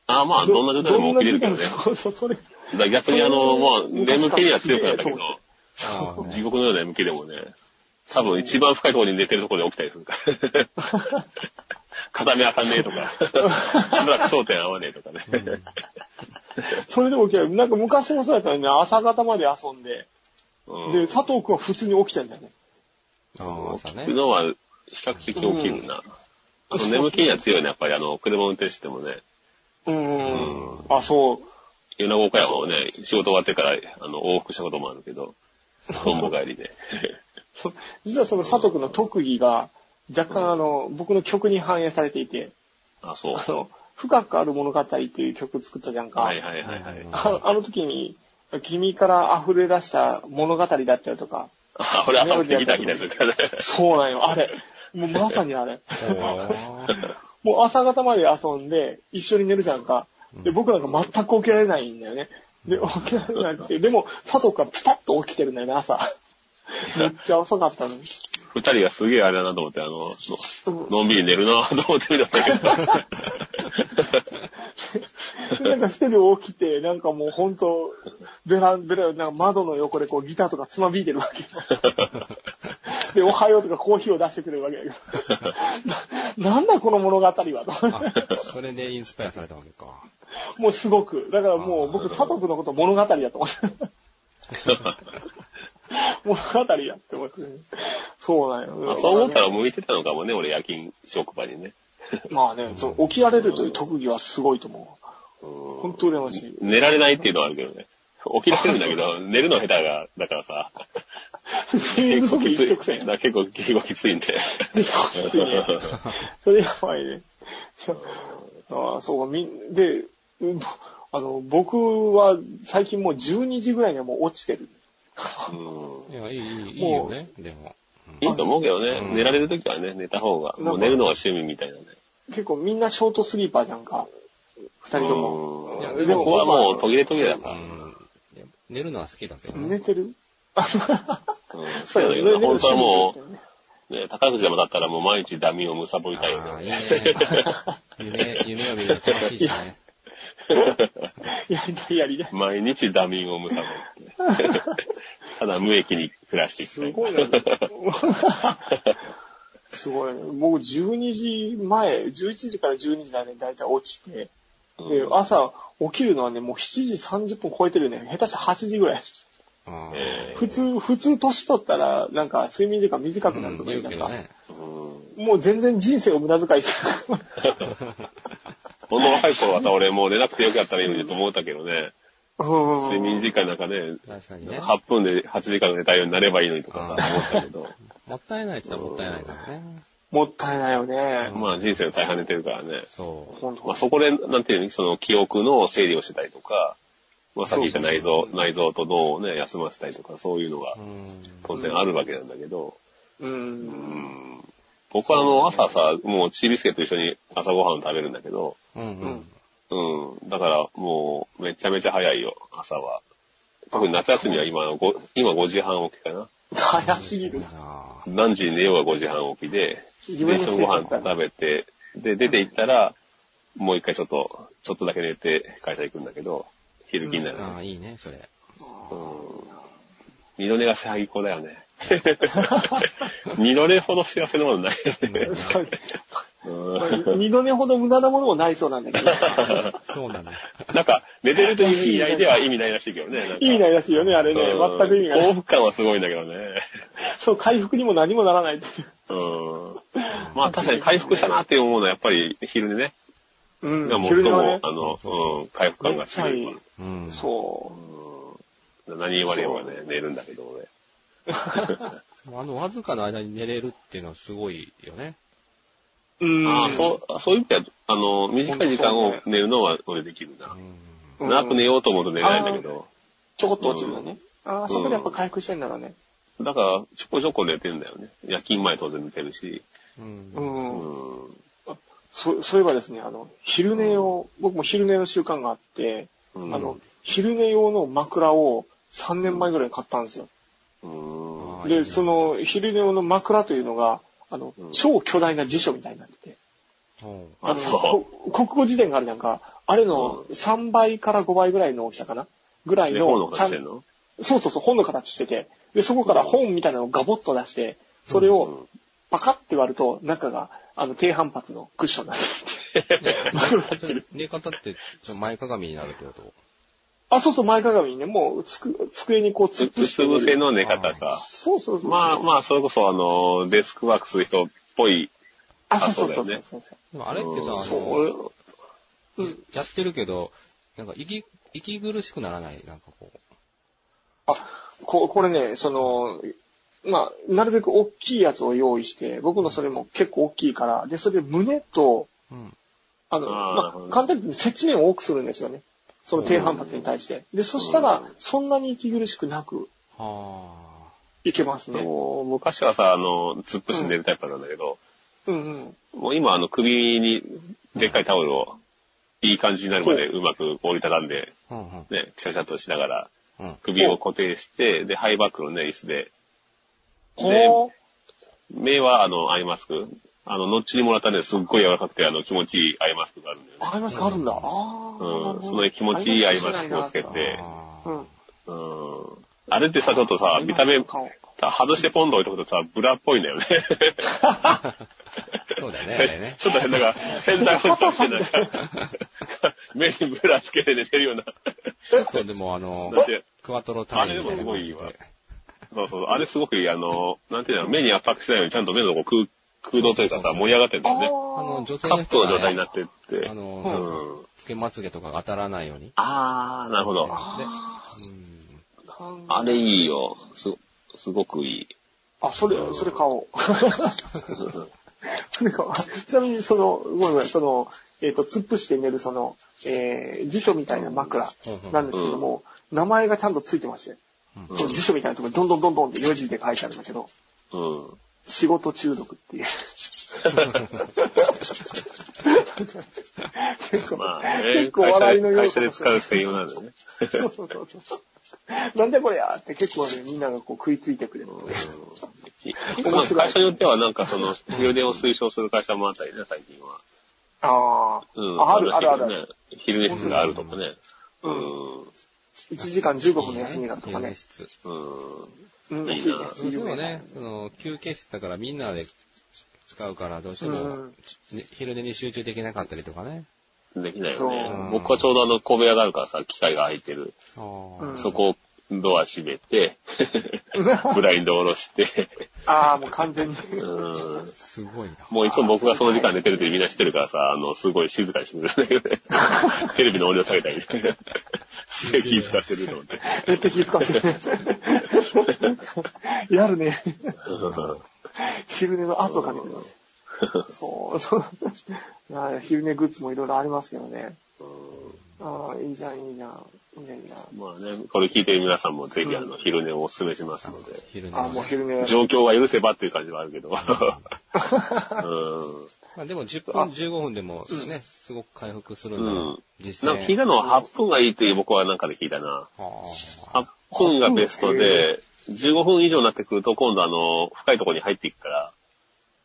ああ、まあ、どんな状態でも起きれるけどね。そうそう、それ。逆にあの、まあ、眠気には強くなったけど、地獄のような眠気でもね、多分一番深いところに寝てるところで起きたりするから。[laughs] 片目あかんねえとか、[laughs] しばらく焦点合わねえとかね。[laughs] それでも起きる。なんか昔もそうだったのにね、朝方まで遊んで、うんで、佐藤くんは普通に起きてんだよね。ああ、朝ね昨。日は比較的起きるな。あと眠気には強いね、やっぱりあの、車運転してもね、うん。うん。あ、そう。米子岡山をね、仕事終わってから、あの、往復したこともあるけど、トンボ帰りで。[laughs] そ実はその佐藤くんの特技が、若干あの、僕の曲に反映されていて、あ、そう。あの、深くある物語っていう曲作ったじゃんか。はいはいはいはい。ああの時に、君から溢れ出した物語だったりとか、あ、俺朝起きてギター弾いたりするからね。そうなんよ、あれ。もうまさにあれ。もう朝方まで遊んで、一緒に寝るじゃんか。で、僕なんか全く起きられないんだよね。で、起きられなくて、でも、佐藤くんはピタッと起きてるんだよね、朝。[laughs] めっちゃ遅かったのに。二人がすげえあれだなと思って、あの、ののんびり寝るなと思って見たんだけど。でなんか一人起きて、なんかもう本当ベラン、ベラン、なんか窓の横でこうギターとかつまびいてるわけよ。[laughs] で、おはようとかコーヒーを出してくれるわけだけど。[laughs] ななんだこの物語はと。あ、それでインスパイアされたわけか。もうすごく。だからもう僕、佐藤君のこと物語だと思って。[laughs] 物語だって思って。そうなんよ。まあそう思ったら向いてたのかもね、俺夜勤職場にね。[laughs] まあね、そう起きられるという特技はすごいと思う。うん本当羨ましい。寝られないっていうのはあるけどね。起きられるんだけど、[laughs] 寝るの下手が、だからさ、結構きつい。結構、結構きついんで。結構きついね。それやばいね。ああ、そうか、みん、で、うんあの、僕は最近もう12時ぐらいにはもう落ちてる。うんいや、いい、いい、いいよね、でも。いいと思うけどね、うん寝られるときはね、寝た方が、もう寝るのが趣味みたいなね。結構みんなショートスリーパーじゃんか。二人とも。うんいやでもここはもう途切れ途切れだから。うん。いや寝るのは好きだけど寝ね。てる？うんそうだけどね、本当はもう、ね、宝くじでもだったらもう毎日ダミーをむさぼりたいよああ、いいね。ね。[laughs] 夢、夢を見ると楽しいしね。[laughs] やりたいやりたい。毎日ダミーをむさぼって。[laughs] ただ無益に暮らしていくすごいね。[laughs] すごいね。僕12時前、11時から12時だね、だいたい落ちて。で、朝起きるのはね、もう7時30分超えてるね。下手したら8時ぐらい。普通、普通年取ったら、なんか睡眠時間短くなるとかうなんか、うけどね。うんもう全然人生を無駄遣いしてる。ほんの若い頃はさ、俺もう寝なくてよかったらいいのにと思ったけどね、うん睡眠時間なんかね、確かにね。8分で8時間寝たようになればいいのにとかさ、思ったけど、もったいないって言ったらもったいないからね。もったいないよね。まあ人生の大半寝てるからね。そ本当まあそこで、なんていうの、その記憶の整理をしてたりとか、まあさっき言った内臓、内臓と脳をね、休ませたりとか、そういうのが。当然あるわけなんだけど、う。うんん僕はあの、朝さ、もうチービスケと一緒に朝ごはん食べるんだけど、うんうん。うん。だからもう、めちゃめちゃ早いよ、朝は。特に夏休みは今のご、今5時半起きかな。早すぎる。あ何時に寝ようが5時半起きで、で、自分の一緒にご飯食べて、で、出て行ったら、もう一回ちょっと、ちょっとだけ寝て会社行くんだけど、昼気になる、あ。ああ、いいね、それ。うん。二度寝が最高だよね。[laughs] 二度寝ほど幸せなものないよね。う [laughs] ん二度寝ほど無駄なものもないそうなんだけど。そうなんだ。なんか、寝てるという意味ないでは意味ないらしいけどね。意味ないらしいよね、あれね。うん全く意味がない。幸福感はすごいんだけどね。そう、回復にも何もならないっていう。うん。まあ確かに回復したなって思うのはやっぱり昼寝ね。うんが最も、ねあの、うん、回復感が強い。うん。そうん何言われようがね、寝るんだけど俺。[laughs] あの、わずかの間に寝れるっていうのはすごいよね。う。うん。ああ、そう、そういう意味では、あの、短い時間を寝るのは俺できるな。うん長く寝ようと思うと寝れないんだけど。ちょこっと落ちるのね。ああ、そこでやっぱ回復してんだろうね。だから、ちょこちょこ寝てんだよね。夜勤前当然寝てるし。うんう。。うんん。そ、そういえばですね、あの、昼寝を、僕も昼寝の習慣があって、うんあの、昼寝用の枕を3年前ぐらいに買ったんですよ。うん。で、その、昼寝用の枕というのが、あの、うん超巨大な辞書みたいになってて、うんあ、の国語辞典があるじゃんか、あれの3倍から5倍ぐらいの大きさかなぐらいで、本の形してんのそうそうそう、本の形してて、で、そこから本みたいなのをガボッと出して、それをパカッて割ると、中が、あの、低反発のクッションになって。丸くなってる寝方って、前かがみになるってことあ、そうそう、前かがみにね、もう、つく、机にこう、突っうつ伏せの寝方か。そうそうそう。まあまあ、それこそあの、デスクワークする人っぽい。あ、そうそうそうでもあれってさ、あそう。の、俺うん。やってるけど、なんか息、息苦しくならない？なんかこう。あ、ここれね、その、まあ、なるべく大きいやつを用意して、僕のそれも結構大きいから、で、それで胸と、うん。あの、まあ、簡単に言うと接地面を多くするんですよね。その低反発に対して。で、そしたら、そんなに息苦しくなくはいけますね。もう昔はさ、あの、突っ伏して寝るタイプなんだけど、うんうん。もう今あの首にでっかいタオルをいい感じになるまでうまく折りたたんで。ね、くしゃくしゃっとしながらうん。首を固定して、で、ハイバックのね、椅子で、ほー。目はあの、アイマスク。あの、ノッチにもらったね、すっごい柔らかくて、あの、気持ちいいアイマスクがあるんだよね。ありますか？あるんだ。ああ。うん、その気持ちいいアイマスクをつけて、あうん。うん。あれってさ、ちょっとさ、見た目、顔外してポンと置いとくとさ、ブラっぽいんだよね。ーそうだよね、あれね。ちょっと変だが、変なことしてなんか、目にブラつけて寝てるような。ちょっとでもあのクワトロタイムあれでもすごいいいわそうそう、あれすごくいい、あの、なんていうの、目に圧迫しないようにちゃんと目のとこ空、空洞というかさ、盛り上がってんだよね。あの、女性カップのの人が、ね状態になっ、てって。あの、うん。つけまつげとかが当たらないように。あー、なるほど。で、うん。あれいいよ。す、すごくいい。あ、それ、それ買おう。[laughs] それ買おう。ちなみに、その、ごめんごめん、その、えっ、と、突っ伏して寝る、その、えー、辞書みたいな枕なんですけども、名前がちゃんとついてまして、うんその辞書みたいなところにどんどんどんどんって4字で書いてあるんだけど、うん。仕事中毒っていう。結構、まあね、結構笑いの要会素社で使う専用なんだよね。そうそうそうそう。なんでこれやって結構ね、みんながこう食いついてくれる。まあ会社によってはなんかその、昼寝を推奨する会社もあったりね、最近は。ああ、うん。あるあるある。昼寝室があるとかね。う。うん1時間15分の休みだとかね。うん。うん、いいなどうしてもね、その、休憩室だからみんなで使うから、どうしても、昼寝に集中できなかったりとかね。できないそうよね。僕はちょうどあの、小部屋があるからさ、機械が入ってる。そこをドア閉めて、[laughs] ブラインド下ろして、ああ、もう完全に。うん。あ、すごいな。もういつも僕がその時間寝てるってみんな知ってるからさ、あの、すごい静かにしてるんだけどね。[laughs] テレビの音量下げたりみたいな。すげえ気使ってると思って。めっちゃ気遣ってる。やるね。昼寝の圧をかけてる。そう、そう。あ昼寝グッズもいろいろありますけどね。ああ、いいじゃん、いいじゃん。いいじゃん、いいじゃん。まあね、これ聞いてる皆さんもぜひあの、昼寝をお勧めしますので。昼寝ああ、もう昼寝。状況が許せばっていう感じはあるけど。[laughs] うん。まあでも10分、15分でもね、すごく回復するんだらうん。なんか聞いたのは8分がいいっていう僕はなんかで聞いたな。あ8分がベストで、15分以上になってくると今度あの、深いところに入っていくから。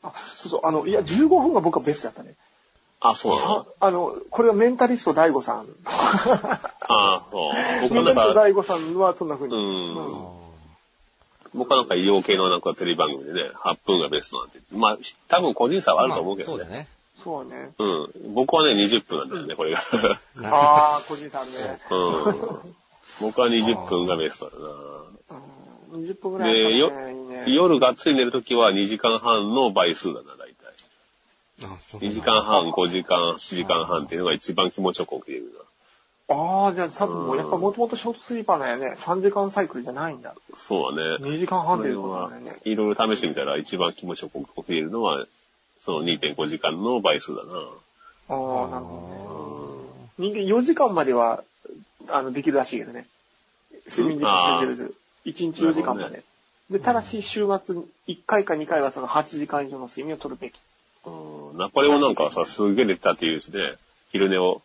あ、そうそう、あの、いや、15分が僕はベストだったね。あ、そうなあのあの、これはメンタリスト大悟さん。[laughs] あそう。僕メンタリストはなんか、大悟さんはそんな風に。うんあ。僕はなんか医療系のなんかテレビ番組でね、8分がベストなんて。まあ、多分個人差はあると思うけどね。そうだね。そうね。うん。僕はね、20分なんだよね、これが。ああ、個人さんね。うん。僕は20分がベストだな。うん、20分ぐらいで、ね。夜がっつり寝るときは2時間半の倍数だな、2時間半、5時間、7時間半っていうのが一番気持ちよく起きれるああ、じゃあ多分もうやっぱもともとショートスリーパーなんやね。3時間サイクルじゃないんだ。な。そうだね。2時間半っていうことなんだよね。いろいろ試してみたら一番気持ちよく起きれるのは、その2.5時間の倍数だな。ああ、なるほどね。人間4時間までは、あの、できるらしいけどね。睡眠時間削れる。1日4時間まで。で、ただし週末1回か2回はその8時間以上の睡眠を取るべき。うんナポレオンなんかはさ、すげえ寝てたっていうしね、昼寝を、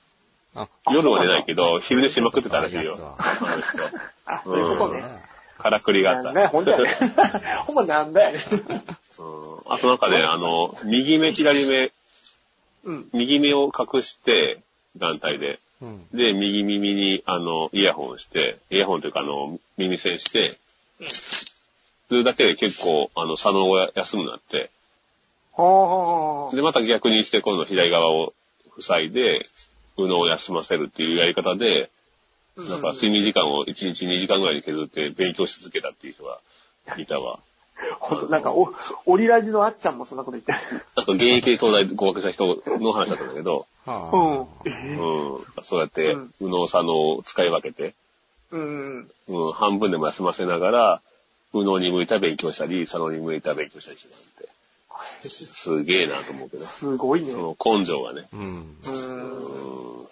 あ、夜は寝ないけど、昼寝しまくってたらしいよ。あそういうことね。からくりがあった。なんだよ、ほんとやね。[laughs] ほんまなんだよ。あとなんかね、あの、右目、左目、うん。右目を隠して、眼帯で、うん。で、右耳に、あの、イヤホンして、イヤホンというか、あの、耳栓して、それだけで結構、あの、左脳が休むなって、で、また逆にして、今度左側を塞いで、右脳を休ませるっていうやり方で、なんか睡眠時間を1日2時間ぐらいで削って勉強し続けたっていう人がいたわ。ほんと、なんか、お、オリラジのあっちゃんもそんなこと言ってる。なんか現役で東大合格した人の話だったんだけど、はうん。あ。えうん、そうやってうん、右脳左脳を使い分けて、うん。うん、半分でも休ませながら、右脳に向いた勉強したり、左脳に向いた勉強したりしてたんで。すげえなと思うけど。すごいね。その根性がね。うん。う。うんん。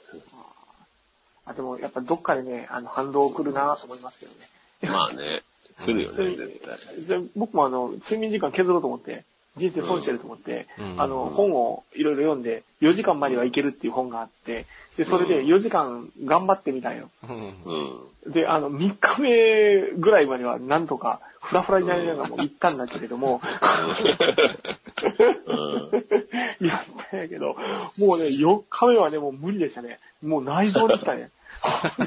あ、でも、やっぱどっかでね、あの、反動来るなと思いますけどね。まあね、来るよね、絶対。じゃあ僕もあの、睡眠時間削ろうと思って、人生損してると思って、うんあの、本をいろいろ読んで、4時間まではいけるっていう本があって、で、それで4時間頑張ってみたんよ。で、あの、3日目ぐらいまではなんとか、フラフラになりながらも行ったんだけれども、うん。[laughs] やったんやけど、もうね、4日目はね、もう無理でしたね。もう内臓に来たね。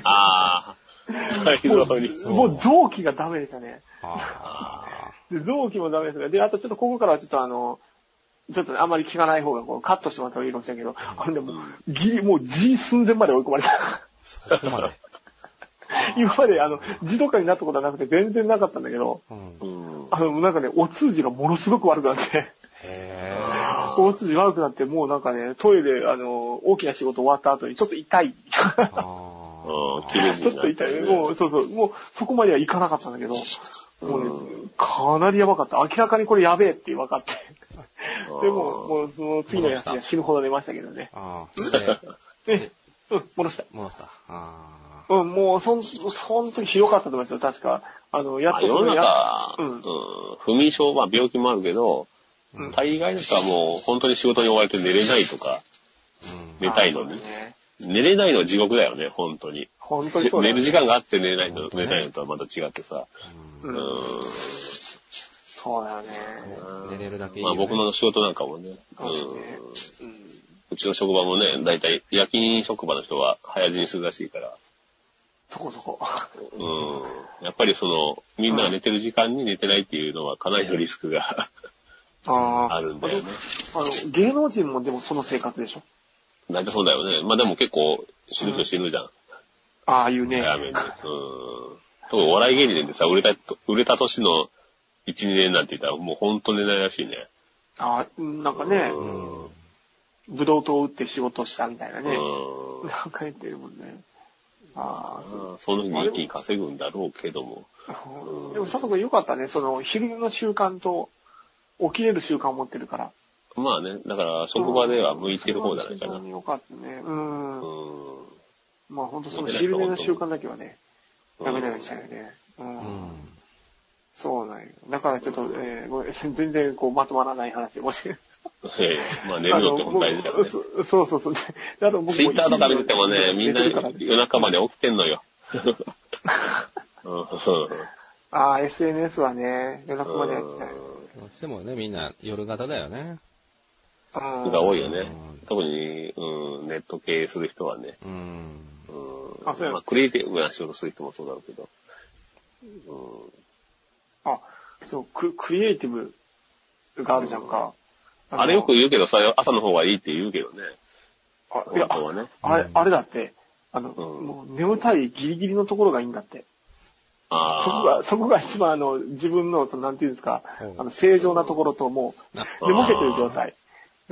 ああ。内も臓に。うもう臓器がダメでしたね。はで、臓器もダメですね。で、あとちょっとここからはちょっとあの、ちょっとねあんまり聞かない方がこうカットしてもらった方がいいかもしれないけど、あのでも、ギリ、もう G 寸前まで追い込まれた。[laughs] 今まであの、字とかになったことはなくて全然なかったんだけど、うん。うん。あの、なんかね、お通じがものすごく悪くなって、へ [laughs] お通じ悪くなって、もうなんかね、トイレ、あの、大きな仕事終わった後にちょっと痛い。ちょっと痛い。もう、そうそう、もうそこまではいかなかったんだけど、もうね、かなりやばかった。明らかにこれやべえって分かって。でも、もうその次の休みは死ぬほど寝ましたけどね。あ。あうん、戻した。戻した。あうん、もう、そん、その時ひどかったと思いますよ、確か。あの、やっまあ世のとそのや中、ううんん。不眠症、まあ病気もあるけど、うん大概の人はもう本当に仕事に追われて寝れないとか、あ。うん。寝たいのにね寝れないのは地獄だよね、本当に。本当にそうだよ寝る時間があって寝れないの、ね寝たいのとはまた違ってさ。ううんん。そうだよね。寝れるだけいいまあ。僕の仕事なんかもね、そうんうちの職場もね、だいたい夜勤職場の人は早死にするらしいから、そこそこ。うん。やっぱりその、みんなが寝てる時間に寝てないっていうのはかなりのリスクが。あるんだよね。あの、芸能人もでもその生活でしょ？大体そうだよね。まあでも結構死ぬ人死ぬじゃん。ああいうね。早めに。うん。特にお笑い芸人でさ、売れた、売れた年の1、2年なんて言ったらもうほんと寝ないらしいね。ああ、なんかね、うん。ブドウ糖を打って仕事したみたいなね。うんなんか言ってるもんね。ああ、その日に一気に稼ぐんだろうけども。でも佐藤君よかったね。その、昼の習慣と、起きれる習慣を持ってるから。まあね、だから職場では向いてる方じゃないかな。非常によかったね。うん。うん。まあ本当その昼寝の習慣だけはね、やめないようにしたよね。う。うんん。そうなんよ。だからちょっと、えーごめん全然こうまとまらない話で申し。ええまあ寝るのっても大事だよね。ツそそうそうそう。であと僕もイッターとか見ててもね、みんな夜中まで起きてんのよ。う [laughs] んああ、SNS はね、夜中までやってたよ。どうしてもね、みんな夜型だよね。が多いよねうん。特に、うん、ネット経営する人はね。うん。うんあそうやまあ、クリエイティブな仕事する人もそうだろうけど。あ、そう、ククリエイティブがあるじゃんか。のあれよく言うけどさ、朝の方がいいって言うけどね。あいやねあれ、あれだって、あの、うんもう眠たいギリギリのところがいいんだって。そこあが、そこが一番あの、自分の、その、なんていうんですかうん、あの、正常なところともう、あ寝ぼけてる状態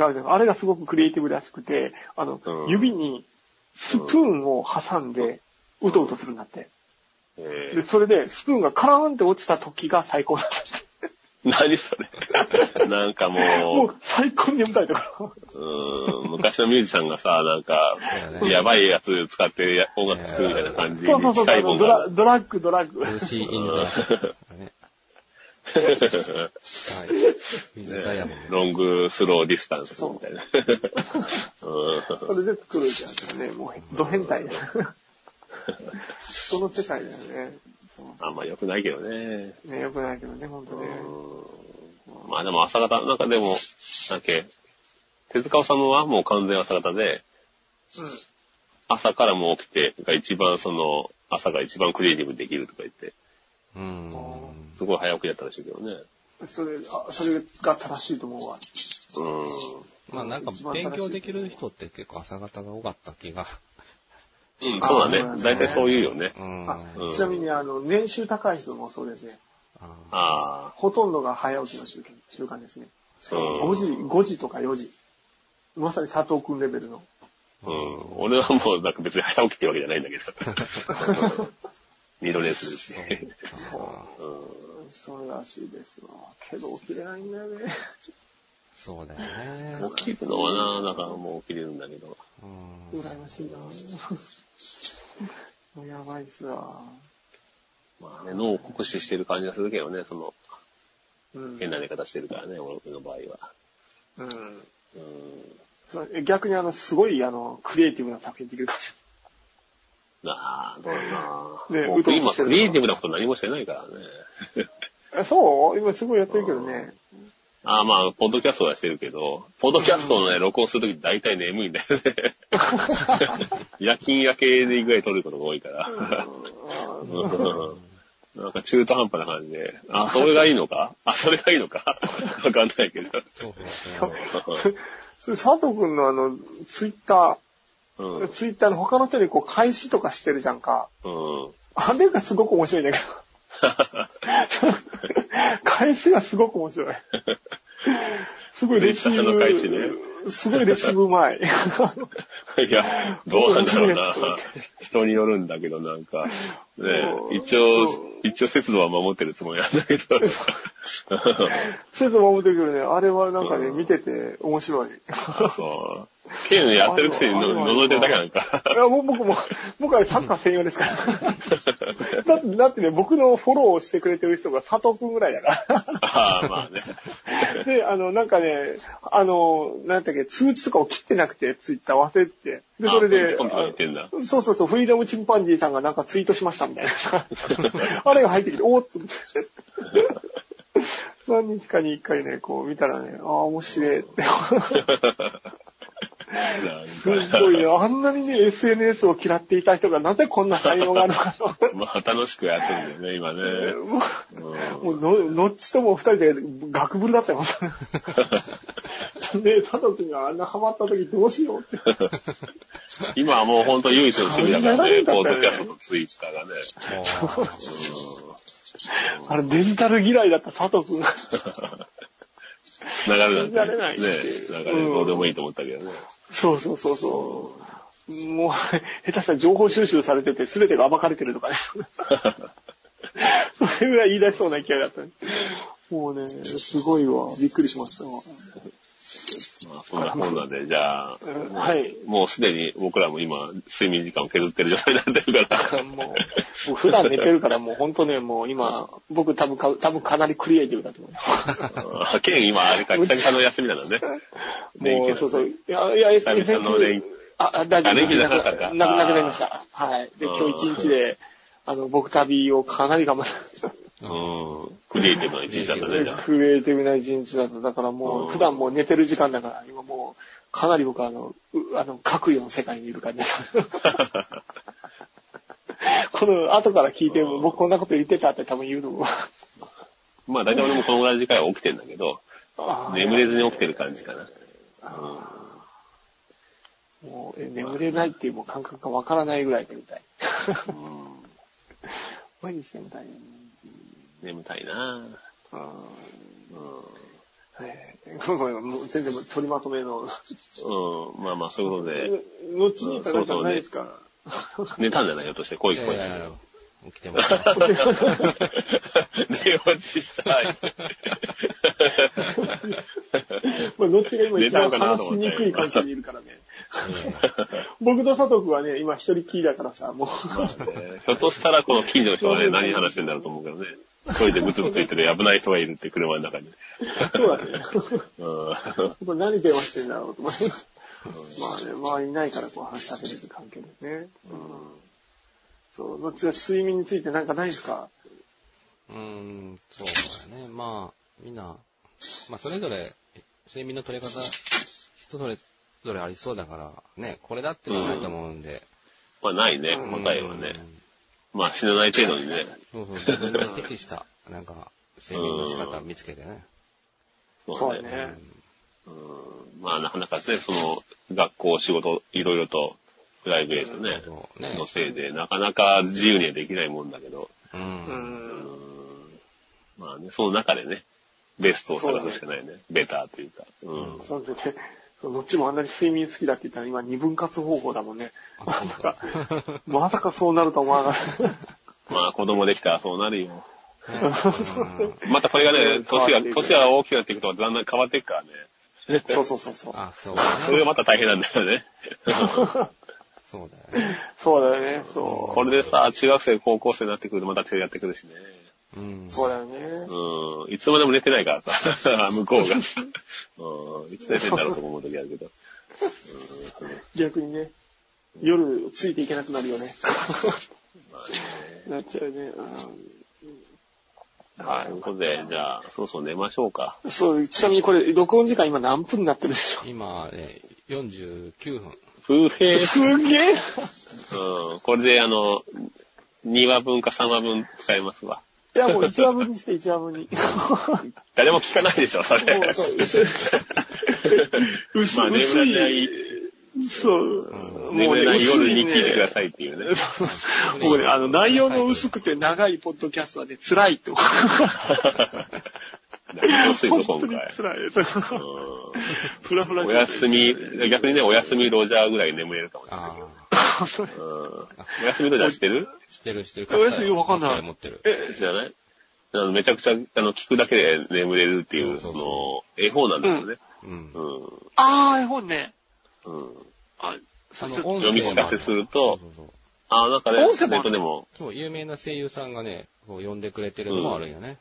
があるじゃんあれがすごくクリエイティブらしくて、あの、うん。指にスプーンを挟んで、うとうとするんだって。あ、えで、それで、スプーンがカラーンって落ちた時が最高だった。何それ。[laughs] なんかももう、最高に眠たいところ。う、うん、昔のミュージシャンがさ、なんか、やばいやつ使ってや音楽作るみたいな感じにそうそうそう、近いもんドがラッグ、ドラッグ。ルーシー・ in the・ね。はい。 with diamonds。 long slow distance みたいな。それで作るじゃんね。もう、ド変態です。その世界だよね。あんま良くないけどね。ね、よくないけどね、ほんとね。まあでも朝方、なんかでも、なんけ、手塚治虫はもう完全朝方で、朝からもう起きて、が一番その、朝が一番クリエイティブにできるとか言って、うん。すごい早起きだったらしいけどね。それ、あそれが正しいと思うわ。うん。まあなんか勉強できる人って結構朝方が多かった気が。うん、そうだね。大体そう言うよね。うん。ちなみに、あの、年収高い人もそうですね。ああほとんどが早起きの習慣習慣ですね。あ。うん5時、5時とか4時。まさに佐藤くんレベルの。うん。俺はもうなんか別に早起きってわけじゃないんだけど。[laughs] 二度寝するし。そう。うん。そうらしいですわ。けど起きれないんだよね。そうだよね。起きるのはな、だからもう起きれるんだけど。うん。羨ましいなもうやばいっすわ。まあね、脳を酷使してる感じがするけどね、その、うん。変な寝方してるからね、俺の場合は。うん。うん。逆にあの、すごいあの、クリエイティブな作品できるかもしなあ、どうだな。ね僕今、うとうとしてるクリエイティブなこと何もしてないからね。[laughs] そう？今すごいやってるけどね。ああ、まあ、ポッドキャストはしてるけど、ポッドキャストのね、録音するとき大体眠いんだよね。[laughs] 夜勤夜系でぐらい撮ることが多いから。うん [laughs] なんか中途半端な感じで、あ、それがいいのか？あ、それがいいのか？わかんないけど。そうそうそれ佐藤くんのあの、ツイッタうんー、。ツイッターの他の人にこう、開始とかしてるじゃんか。うん。あれがすごく面白いんだけど。返しがすごく面白い。すごいレシー Twitter の返しねブ、すごいレシーブうまい。いや、どうなんだろうな。人によるんだけど、なんか、ねうん一応、一応節度は守ってるつもりなんだけど。[laughs] せず守ってくるね。あれはなんかね、うん見てて面白い。いそう。ケンやってるくせにの覗いてるだけなんか。や、もう僕も、僕はサッカー専用ですから。[laughs] だって、だってね、僕のフォローをしてくれてる人が佐藤くんぐらいだから。ああ、まあね。[laughs] で、あの、なんかね、あの、なんだっけ、通知とかを切ってなくて、ツイッター忘れてて。で、それで、そうそうそう、フリーダムチンパンジーさんがなんかツイートしましたみたいな。あれが入ってきて、おーっと。何日かに一回ね、こう見たらね、ああ、面白いって。すごいね、あんなにね、SNS を嫌っていた人がなぜこんな才能があるのかと。[laughs] まあ楽しくやってるんだよね、今ね。[laughs] もう、の、のっちとも二人でガクブルだったよ。で、[laughs] 佐藤くんがあんなハマった時どうしようって。今はもう本当唯一の趣味だからね、ポッドキャストとツイッターがね。あれ、デジタル嫌いだった佐藤くんが。流れなん信じられな。ねなんかね、どうでもいいと思ったけどね。そうそうそうそう。もう、下手したら情報収集されてて、全てが暴かれてるとかね。[laughs] それぐらい言い出しそうな勢いだった。もうね、すごいわ。びっくりしましたわ。まあそんなこんなで、じゃあ、うんはい。もうすでに僕らも今、睡眠時間を削ってる状態になってるから。もう、普段寝てるからもう本当ね、もう今、僕多分か、多分かなりクリエイティブだと思う。あケン今あれか、久々の休みなのね。[laughs] もう、そうそう。いや、いや、久々の連あ、あ大丈夫。あ連休じゃなかったかなくなくなりました。はい。で、うん今日一日で、あの、僕旅をかなり頑張った。うん。クリエイティブな一日だったね、じゃあ。クリエイティブな一日だった。だからもう普段もう寝てる時間だから、今もう、かなり僕はあの、うあの、各世の世界にいる感じです。[laughs] この後から聞いても、僕こんなこと言ってたって多分言うのも。まあ大体俺もこのぐらいの時間は起きてんだけど、あー眠れずに起きてる感じかな。もう、え眠れないっていうもう感覚がわからないぐらい眠たい。[laughs] 毎日眠たい。眠たいなあうん。ーえーごめんごめんもう全然取りまとめの。うん。まあまあそういうことで、後にさ、なんかないですか寝たんじゃないひょっとして、こいやい。起きてます。[laughs] 寝落ちしたい。[laughs] まあ、どっちが今一番話しにくい関係にいるからね。[laughs] 僕と佐藤君はね、今一人きりだからさ、もう。ねひょっとしたらこの近所の人がね、何話してんだろうと思うけどね。一人でブツブツ言ってる危ない人がいるって車の中に。そうだね。うん。これ何電話してんだろうと思って。まあね、周りいないからこう話しかけれる関係ですね。うん。そう、どっちが睡眠についてなんかないですか？うーん、そうだね。まあ、みんな、まあ、それぞれ、睡眠の取り方、人それぞれありそうだから、ね、これだってのはないと思うんで、まあないね、うん答えはね。まあ死なない程度にね。そうそう、自分に適した、[laughs] なんか、睡眠の仕方見つけてね。そうだね。うんまあなかなかね、その、学校、仕事、いろいろと、プライベートね、ねのせいで、なかなか自由にはできないもんだけど、う。うん。うんまあね、その中でね、ベストを探すしかないね。ベターというか。うん。そうでね、そうどっちもあんなに睡眠好きだって言ったら今二分割方法だもんね。まさか、[laughs] まさかそうなると思わなかった。[laughs] まあ子供できたらそうなるよ。うんまたこれがね、[laughs] 年が、年が大きくなっていくとだんだん変わっていくからね。そうそうそうそう。あ、そうそれがね。また大変なんだよね。そうだよね。そうだよね、そこれでさ、中学生、高校生になってくるとまた手やってくるしね。うんう。。そうだよね。うん。いつまでも寝てないからさ、[laughs] 向こうが。うん。いつ寝てんだろうと思う時あるけど。逆にね、夜ついていけなくなるよね。まあね。なっちゃうね。はい。ということで、じゃあ、そろそろ寝ましょうか。うんそう、ちなみにこれ、録音時間今何分になってるでしょ今ね、49分。風平、すげえうん。これで、あの、2話分か3話分使えますわ。いや、もう1話分にして1話分に。誰も聞かないでしょ、それ。もうそう薄い薄まあ、眠らない、そう。眠れない夜に聞いてくだい。さいっていうね。[laughs] もうね、あの、内容の薄くて長いポッドキャストはね、辛いって思う。何薄いぞ、今回。辛い。そううん [laughs] フラフラお休み、逆にね、お休みロジャーぐらい眠れるかもしれないお休みロジャー知ってる？してるしてる。お休みわかんない持ってる。え、知らない？あのめちゃくちゃ、あの、聞くだけで眠れるっていうそのを、絵本なんだけどね。うんう。ん。あー、絵本ね。うん。あ、その、音読み聞かせするとそうそうそうあ、なんかね、音声もでも、そう、有名な声優さんがね、こう呼んでくれてるのもあるんよね。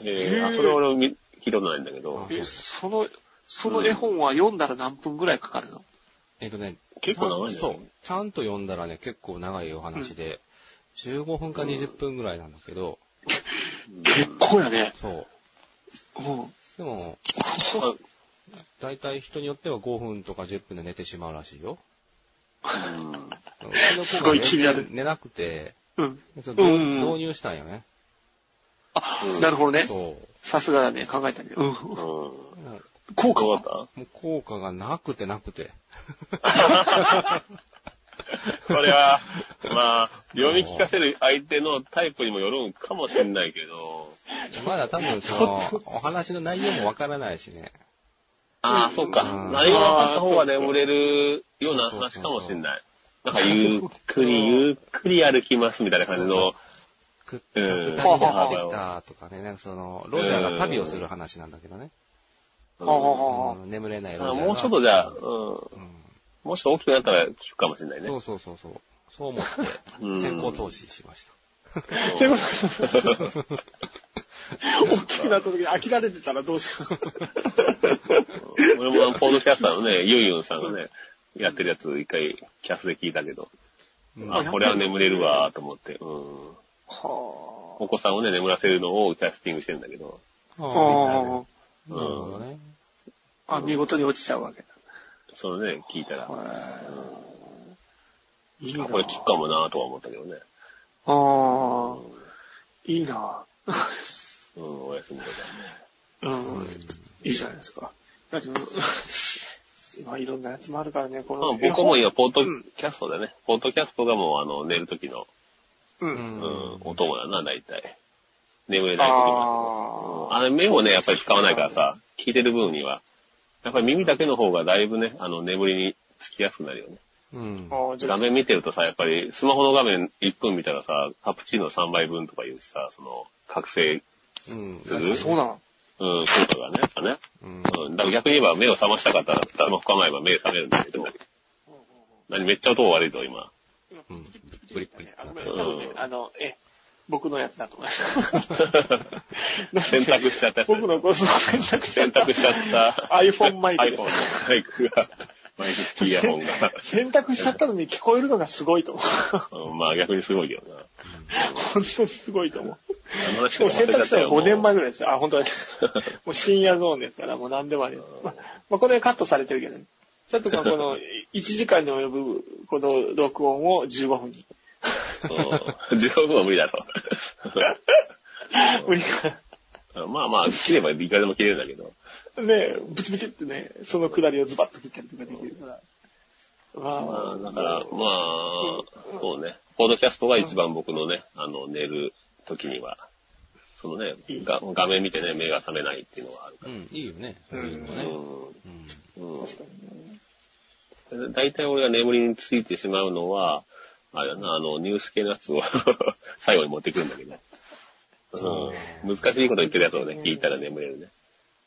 えー、あ、それは俺見聞いたことないんだけど、え、その、その絵本は読んだら何分ぐらいかかるの？えっとね、結構長いんちゃんそう。ちゃんと読んだらね、結構長いお話で、15分か20分ぐらいなんだけど、結構やね。そう。うん。でも、あ大体人によっては5分とか10分で寝てしまうらしいよ。うんすごい気になる寝なくて、うん。導入したんよね。あ、なるほどね。そう。さすがだね、考えたね。うん。うん。効果はどうだった効果がなくてなくて。[laughs] [laughs] これは、まあ、読み聞かせる相手のタイプにもよるんかもしれないけど、まだ多分その、お話の内容もわからないしね。ああ、そうか。うん。何が分かった方が眠れるような話かもしれない。なんか、ゆっくり、ゆっくり歩きますみたいな感じの、くっうん二人でやってきたとかね、なんかその、ロジャーが旅をする話なんだけどね。眠れないロジャーもうちょっとじゃあ、うん、うんもうちょっと大きくなったら聞くかもしれないね。そうそうそうそう。そう思って、うん先行投資しました。ってこと大きくなった時に飽きられてたらどうしよう。俺もポードキャスターのね、ユンユンさんがね、やってるやつ一回キャスで聞いたけど、あ、これは眠れるわと思って、うん。はお子さんをね、眠らせるのをキャスティングしてんだけど、ああ。ああなるほどね。あ。あ、見事に落ちちゃうわけだ。そのね、聞いたら、いいなあこれ聞くかもなとは思ったけどね。ああ。いいなうん、お休みとかね。うん。いいじゃないですか。だってもう [laughs] 今いろんなやつもあるからね、こまあの。僕も今、ポッドうんキャストだね。ポッドキャストがもう、あの、寝る時の、う。うんんうん、お供だな、大体。眠れない時は。ああれ、目をね、やっぱり使わないからさ、聞いてる分には、やっぱり耳だけの方がだいぶね、あの、眠りにつきやすくなるよね。うん画面見てるとさ、やっぱりスマホの画面1分見たらさ、カプチーノ3倍分とか言うしさ、その、覚醒、うん。するそうなのうん、効果がね、やっぱね。うん。うん、だから逆に言えば目を覚ましたかったら、スマホ構えば目覚めるんだけど、何めっちゃ音悪いぞ、今。うん。ブリッブリあの、え、僕のやつだと思います。選択しちゃったやつ。僕のこそ選択しちゃった。選択しちゃった iPhone マイク iPhone でのす。マイクが、マイク付きイヤホンが。選択しちゃったのに聞こえるのがすごいと思う。うんまあ逆にすごいけどな。本当にすごいと思う。もう選択したのは5年前もぐらいですよ。あ、本当に。もう深夜ゾーンですから、もう何でもあります。まあ、まあ、これカットされてるけどね。ちょっとまあこの1時間に及ぶこの録音を15分に。うん15分は無理だろ [laughs] 無理かう。まあまあ、切ればいくらでも切れるんだけど。な。ねブチブチってね、そのくだりをズバッと切ったりとかできるから。ままああ、だから、まあ、そうね。ポッドキャストが一番僕のね、あの、寝る時には、そのね、が画面見てね、目が覚めないっていうのはあるかうん、いいよね。そういうのら。ね。うん確かにね。大体俺が眠りについてしまうのは、あれだな、あの、ニュース系のやつを [laughs] 最後に持ってくるんだけど。うん、難しいこと言ってるやつをね、聞いたら眠れるね。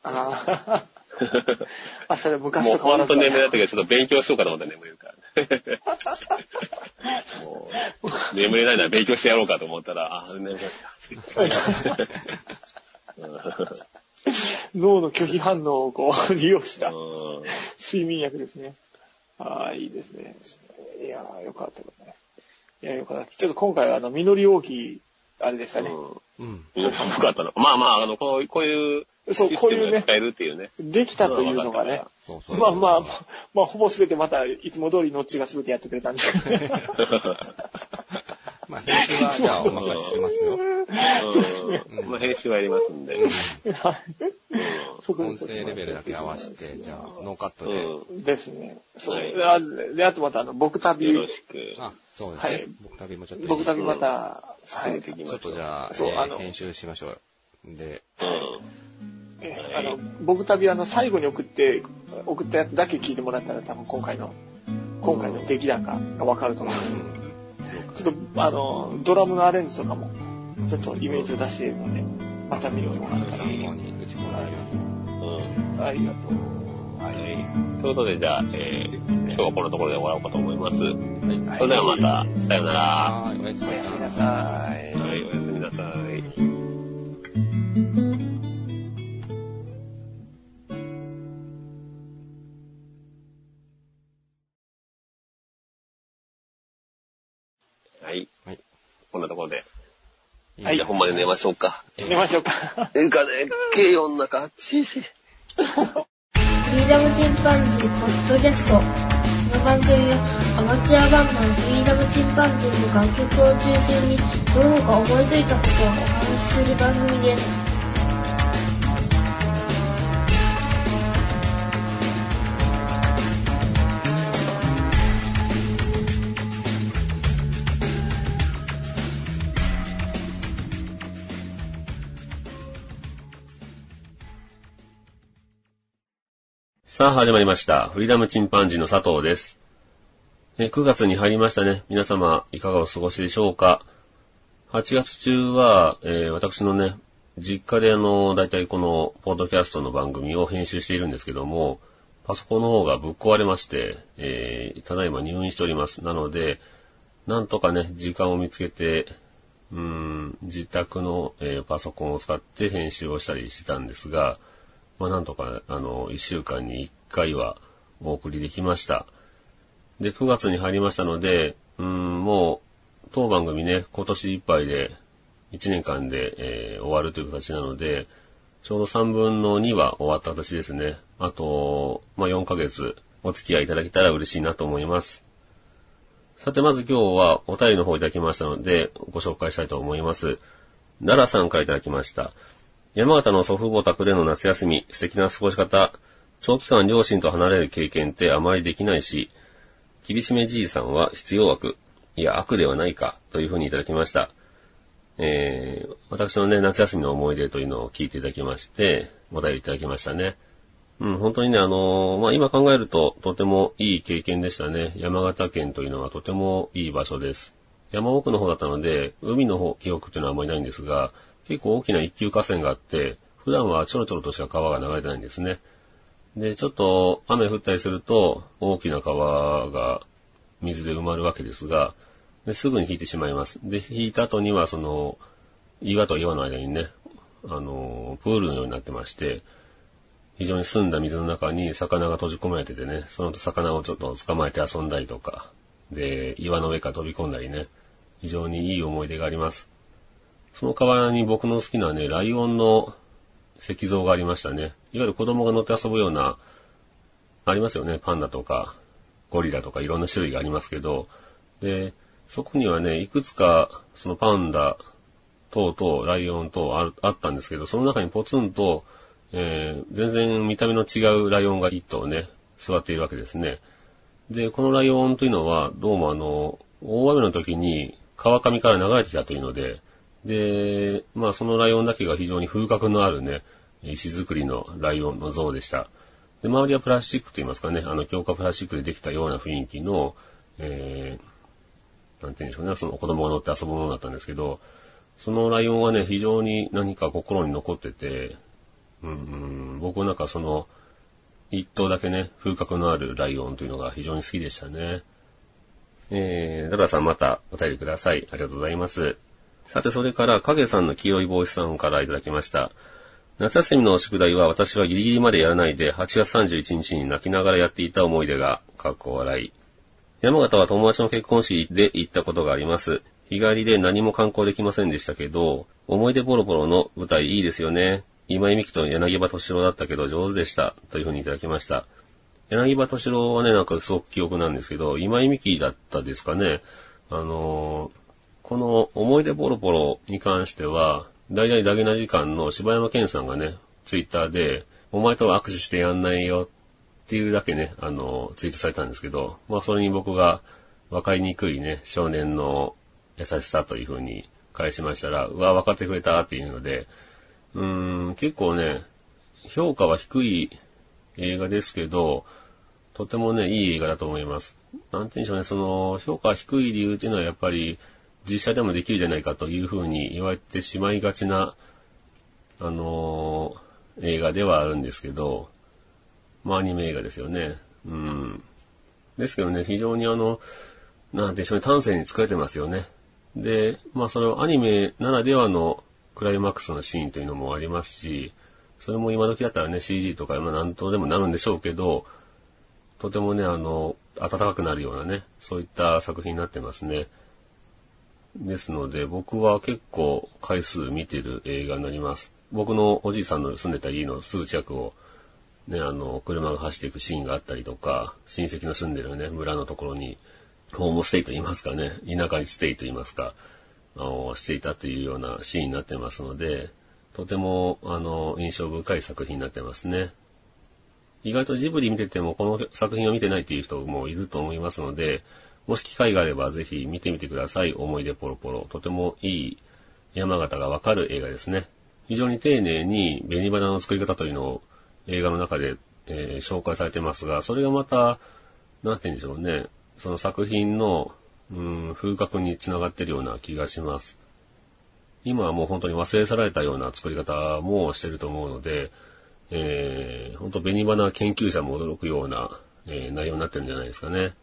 ああ。[laughs] あ、それ昔もうと変わらずだ本当眠れない時はちょっと勉強しようかと思ったら眠れるからね。[laughs] もう、眠れないなら勉強してやろうかと思ったら、あ、眠れない。脳の拒否反応をこう利用したうん睡眠薬ですね。ああ、いいですね。いやー、よかったね。いや、よかった。ちょっと今回はあの、実り大きい、あれでしたね。うん。うん。よかったの。まあまあ、あの、こうこういう、そうこういうね使えるっていうね。できたというのがね。そうそう。まあまあ、まあ、まあ、ほぼ全てまた、いつも通りノッチが全てやってくれたんで。[laughs] まあ、編集は、じゃあ、お任せしますよ。うん。まあ、編集はやりますんで。音声レベルだけ合わせて、じゃあ、ノーカットで。うですね。そう。はいであで、あとまたあの、僕ん。旅よろ、しく。あ、そうですねはい。僕旅もちょっと。僕旅また、はい。進めていきちょっ。とじゃあ、そうあのえー編集しましょう。で、うん。えあの、僕旅あの、最後に送って、送ったやつだけ聞いてもらったら多分今回の、今回の出来高がわかると思う。ちょっと、あの、ドラムのアレンジとかも、ちょっとイメージを出しているので、また見てもらったら参考に打ち込んであげましうん。ありがとう。はい。ということで、じゃあ、えー、今日はこのところで終わろうかと思います。はい。それではまた、さようなら。はい、おやすみななさい。さい。はい、おやすみなさい。はい。はい。こんなところで。はいじゃあ、ほんまに寝ましょうか。寝ましょうか。ええかね、軽音なか、チーシー。フリーダムチンパンジーポッドキャスト。この番組はアマチュアバンドのフリーダムチンパンジーの楽曲を中心にその他思いついたことをお話しする番組です。さあ始まりました。フリーダムチンパンジーの佐藤です。え9月に入りましたね。皆様、いかがお過ごしでしょうか ?8 月中は、えー私のね、実家であの、だいたいこの、ポッドキャストの番組を編集しているんですけども、パソコンの方がぶっ壊れまして、えーただいま入院しております。なので、なんとかね、時間を見つけて、うーん、自宅の、えーパソコンを使って編集をしたりしてたんですが、まあなんとか、あの、一週間に一回はお送りできました。で、9月に入りましたので、うーん、もう、当番組ね、今年いっぱいで、1年間で、えー終わるという形なので、ちょうど3分の2は終わった形ですね。あと、まあ4ヶ月お付き合いいただけたら嬉しいなと思います。さて、まず今日はお便りの方いただきましたので、ご紹介したいと思います。奈良さんからいただきました。山形の祖父母宅での夏休み、素敵な過ごし方、長期間両親と離れる経験ってあまりできないし、厳しめじいさんは必要悪、いや悪ではないか、というふうにいただきました。えー、私のね、夏休みの思い出というのを聞いていただきまして、お便りいただきましたね。うん、本当にね、あのーまあ、今考えるととてもいい経験でしたね。山形県というのはとてもいい場所です。山奥の方だったので、海の方、記憶っていうのはあんまりないんですが、結構大きな一級河川があって、普段はちょろちょろとしか川が流れてないんですね。で、ちょっと雨降ったりすると、大きな川が水で埋まるわけですが、ですぐに引いてしまいます。で、引いた後には、その、岩と岩の間にね、あの、プールのようになってまして、非常に澄んだ水の中に魚が閉じ込められててね、その魚をちょっと捕まえて遊んだりとか、で、岩の上から飛び込んだりね、非常にいい思い出があります。その代わりに僕の好きなね、ライオンの石像がありましたね。いわゆる子供が乗って遊ぶような、ありますよね。パンダとか、ゴリラとかいろんな種類がありますけど、で、そこにはね、いくつか、そのパンダ等々、ライオン等ああったんですけど、その中にポツンと、えー、全然見た目の違うライオンが一頭ね、座っているわけですね。で、このライオンというのは、どうもあの、大雨の時に川上から流れてきたというので、で、まあそのライオンだけが非常に風格のあるね、石造りのライオンの像でした。で、周りはプラスチックと言いますかね、あの強化プラスチックでできたような雰囲気の、えー、なんて言うんでしょうね、その子供が乗って遊ぶものだったんですけど、そのライオンはね、非常に何か心に残ってて、うん、うん、僕なんかその、一頭だけね、風格のあるライオンというのが非常に好きでしたね。えー、ダダさんまたお便りください。ありがとうございます。さて、それから、影さんの黄色い帽子さんからいただきました。夏休みの宿題は私はギリギリまでやらないで、8月31日に泣きながらやっていた思い出が、かっこ笑い。山形は友達の結婚式で行ったことがあります。日帰りで何も観光できませんでしたけど、思い出ボロボロの舞台いいですよね。今井美樹と柳葉敏郎だったけど上手でした。というふうにいただきました。柳葉敏郎はね、なんかすごく記憶なんですけど、今井美樹だったですかね。あのー、この思い出ボロボロに関しては、大々ダゲな時間の柴山健さんがね、ツイッターで、お前とは握手してやんないよっていうだけね、あの、ツイートされたんですけど、まあそれに僕が分かりにくいね、少年の優しさという風に返しましたら、うわ、分かってくれたっていうので、うーん、結構ね、評価は低い映画ですけど、とてもね、いい映画だと思います。なんて言うんでしょうね、その、評価低い理由っていうのはやっぱり、実写でもできるじゃないかというふうに言われてしまいがちな、あのー、映画ではあるんですけど、まあアニメ映画ですよね。うん。ですけどね、非常にあの、なんでしょうね、端正に作れてますよね。で、まあそれはアニメならではのクライマックスのシーンというのもありますし、それも今時だったらね、CG とか、まあ何とでもなるんでしょうけど、とてもね、あの、暖かくなるようなね、そういった作品になってますね。ですので、僕は結構回数見てる映画になります。僕のおじいさんの住んでた家のすぐ近くを、ね、あの、車が走っていくシーンがあったりとか、親戚の住んでるね、村のところに、ホームステイと言いますかね、田舎にステイと言いますか、あの、していたというようなシーンになってますので、とても、あの、印象深い作品になってますね。意外とジブリ見ててもこの作品を見てないっていう人もいると思いますので、もし機会があればぜひ見てみてください。思い出ポロポロ。とてもいい山形がわかる映画ですね。非常に丁寧に紅花の作り方というのを映画の中で、えー、紹介されてますが、それがまた、なんて言うんでしょうね。その作品の、うん、風格につながっているような気がします。今はもう本当に忘れ去られたような作り方もしてると思うので、えー、本当紅花研究者も驚くような、えー、内容になってるんじゃないですかね。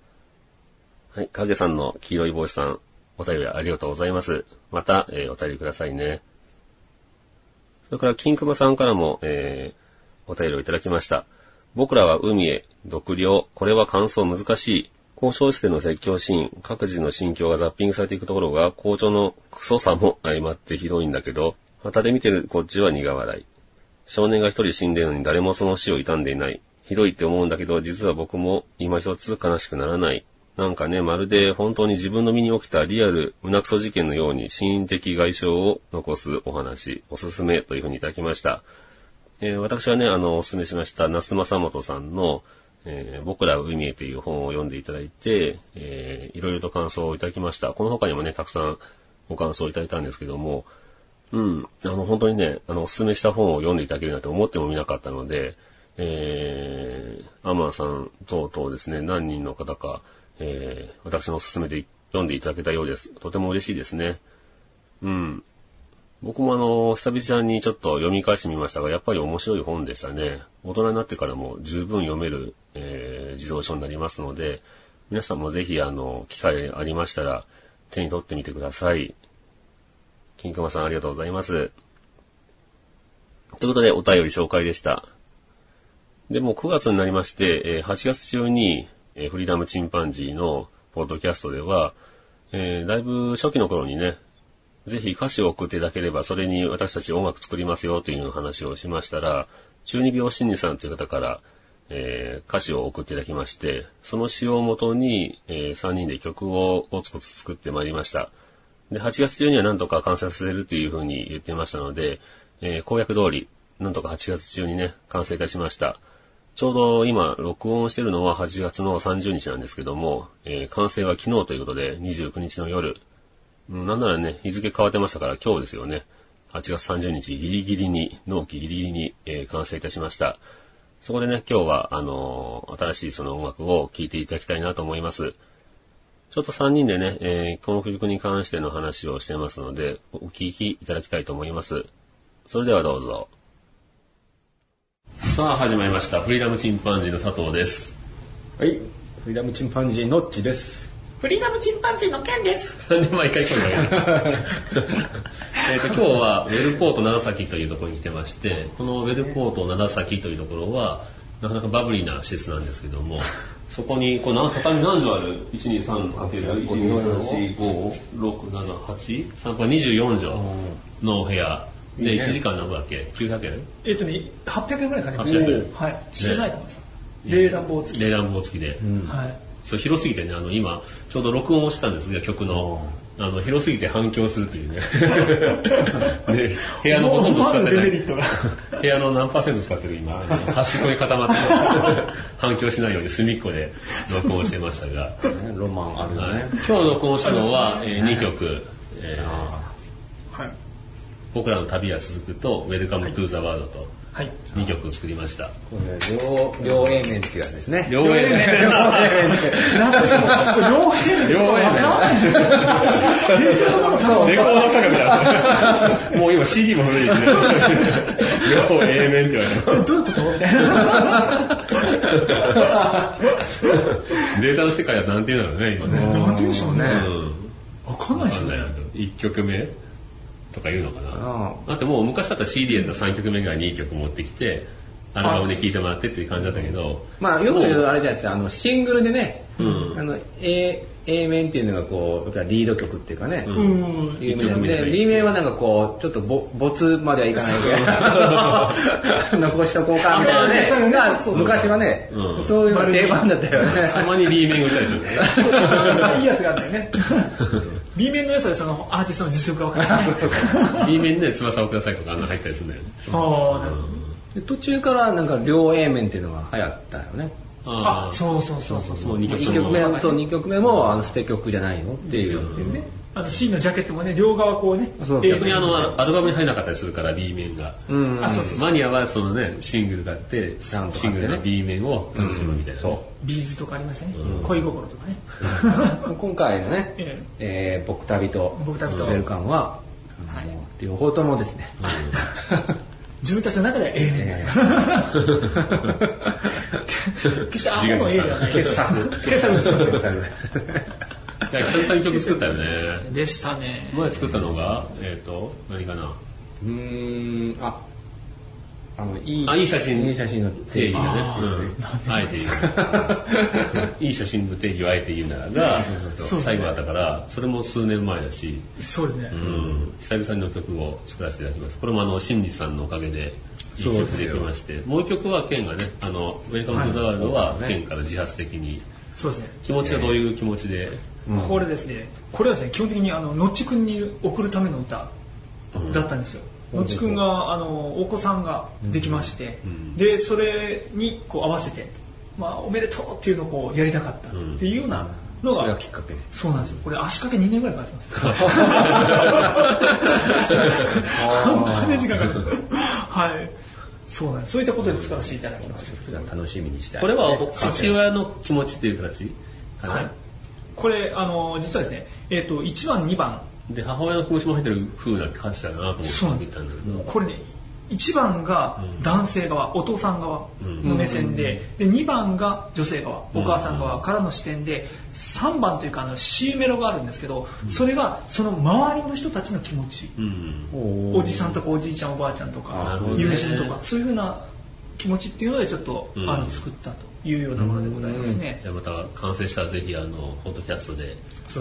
はい、影さんの黄色い帽子さん、お便りありがとうございます。また、えー、お便りくださいね。それから、金熊さんからも、えー、お便りをいただきました。僕らは海へ、独量、これは感想難しい。交渉室での説教シーン、各自の心境がザッピングされていくところが、校長のクソさも相まってひどいんだけど、旗で見てるこっちは苦笑い。少年が一人死んでるのに誰もその死を悼んでいない。ひどいって思うんだけど、実は僕も今一つ悲しくならない。なんかね、まるで本当に自分の身に起きたリアル胸クソ事件のように心的外傷を残すお話、おすすめというふうにいただきました。えー、私はね、あの、おすすめしました、那須正元さんの、えー、僕ら海へという本を読んでいただいて、えー、いろいろと感想をいただきました。この他にもね、たくさんご感想をいただいたんですけども、うん、あの、本当にね、あの、おすすめした本を読んでいただけるなんて思ってもみなかったので、えー、アマンさん等々ですね、何人の方か、えー、私のおすすめで読んでいただけたようです。とても嬉しいですね。うん。僕もあの、久々にちょっと読み返してみましたが、やっぱり面白い本でしたね。大人になってからも十分読める、えー、自動書になりますので、皆さんもぜひあの、機会ありましたら、手に取ってみてください。金熊さんありがとうございます。ということで、お便り紹介でした。で、も9月になりまして、8月中に、えー、フリーダムチンパンジーのポッドキャストでは、えー、だいぶ初期の頃にね、ぜひ歌詞を送っていただければ、それに私たち音楽作りますよという話をしましたら、中二病心理さんという方から、えー歌詞を送っていただきまして、その詩をもとに、え3人で曲をコツコツ作ってまいりました。で、8月中にはなんとか完成させるというふうに言ってましたので、えー公約通り、なんとか8月中にね、完成いたしました。ちょうど今、録音してるのは8月の30日なんですけども、えー完成は昨日ということで、29日の夜、うんなんならね、日付変わってましたから今日ですよね。8月30日ギリギリに、納期ギリギリに、えー完成いたしました。そこでね、今日は、あのー新しいその音楽を聴いていただきたいなと思います。ちょっと3人でね、えーこの曲に関しての話をしてますので、お聴きいただきたいと思います。それではどうぞ。さあ、始まりました。フリーダムチンパンジーの佐藤です。はい。フリーダムチンパンジーのっちです。フリーダムチンパンジーのケンです。なんで毎回声が上げるえっと、今日はウェルポート長崎というところに来てまして、このウェルポート長崎というところは、なかなかバブリーな施設なんですけども、そこに、こう、な畳何畳ある ?1、2、3かける1、2、3、4、5、6、7、8、3分24畳のお部屋。で、1時間何分だっけ ?900 円？えっとね、800円ぐらいかね。800円はい。してないと思います。冷暖房付き。冷暖房付きで。はい。そう、広すぎてね、あの、今、ちょうど録音をしてたんですが、曲の。あの、広すぎて反響するというね。で、[laughs] 部屋のほとんど使ってない。思わぬデメリットが [laughs] 部屋の何パーセント使ってる今、端っこに固まって、[laughs] 反響しないように隅っこで録音してましたが、ロマンあるね。今日録音したのは、え2曲、え。僕らの旅は続くと、Welcome to the World とはい。2曲作りました。これ両、両 A 面っていうやつですね。両 A 面両 A 面って。なんでその、両辺両 A 面。そうレコード価格だ。もう今 CD も古いんで。両 A 面って言われても。どういうこと？みたいな。データの世界はなんて言うんだろうね、今ね。なんて言うんでしょうね。うん。わかんないですよね。1曲目とか言うのかな。あだってもう昔だったら CD やったら3曲目ぐらいに2曲持ってきて、アルバムで聴いてもらってっていう感じだったけど、まあよく言うあれじゃないですか、あの、シングルでね、うん。あの、A、A 面っていうのがこう、リード曲っていうかね、うんうん。有名なんで、B 面はなんかこう、ちょっとぼ没まではいかないけど、[laughs] 残しとこうかみたいなねねが昔はね、うんそういうのが定番だったよね。たまに B 面を歌いするから [laughs] いいやつがあったよね。B 面の良さでそのアーティストの実力が分かる。[laughs] B 面で翼をくださいとかあんな入ったりするんだよね。ああ、なるほど。で途中からなんか両 A 面っていうのが流行ったよね。あ、そうそうそうそうそう。2曲2曲目も、そう、2曲目も、あの、捨て曲じゃないのっていう。ね。あと C のジャケットもね、両側こうね。そうそう逆にあの、アルバムに入らなかったりするから、B 面が。うん。あそうそうマニアはそのね、シングルがあって、シングルの B 面を楽しむみたいなね。ビーズとかありましたねうん。恋心とかね。[laughs] 今回のね、ええー僕旅と僕旅とウェルカンは、あのはい両方ともですね、[laughs] 自分たちの中では A 面え決して青の A ではない。傑作。傑作です傑作。いや久々に曲作ったよね。でしたね。前作ったのが、えっ、と、何かな？うーん、あ、あの、いい、あいい写真いい写真の定義だね。うん。あえて言う。[laughs] いい写真の定義をあえて言うならが、最後だったから、それも数年前だし、そうですねう。ん、久々の曲を作らせていただきます。これもあの、新司さんのおかげで、一曲できまして、もう一曲はケンがね、あの、 Welcome to the World ははいケンから自発的に、そうですね。気持ちはどういう気持ちで、うんこれですね、これはですね、基本的にあの、のっちくんに送るための歌だったんですよ。うんのっちくんが、あの、お子さんができまして、うんで、それにこう合わせて、まあ、おめでとうっていうのをこうやりたかったっていうようなのが、それがきっかけで。そうなんですよ。これ足掛け2年ぐらいかかってます。半端ね時間かかって。はい。そうなんです。そういったことで使わせていただきました。普段楽しみにしてこれは父親の気持ちっていう形かな、はい。これ、あの、実はですね、えっ、と、1番、2番、で、母親の気持ちも入ってる風な歌詞だなと思って見たんだけど、これね、1番が男性側、お父さん側の目線で、で2番が女性側、お母さん側からの視点で、3番というかあの C メロがあるんですけど、それがその周りの人たちの気持ち、うん。おじさんとかおじいちゃんおばあちゃんとなか友人とかそういうふうな気持ちっていうのでちょっと、うん。あの作ったというようなものでございますね。じゃあまた完成したらぜひあの、ポッドキャストで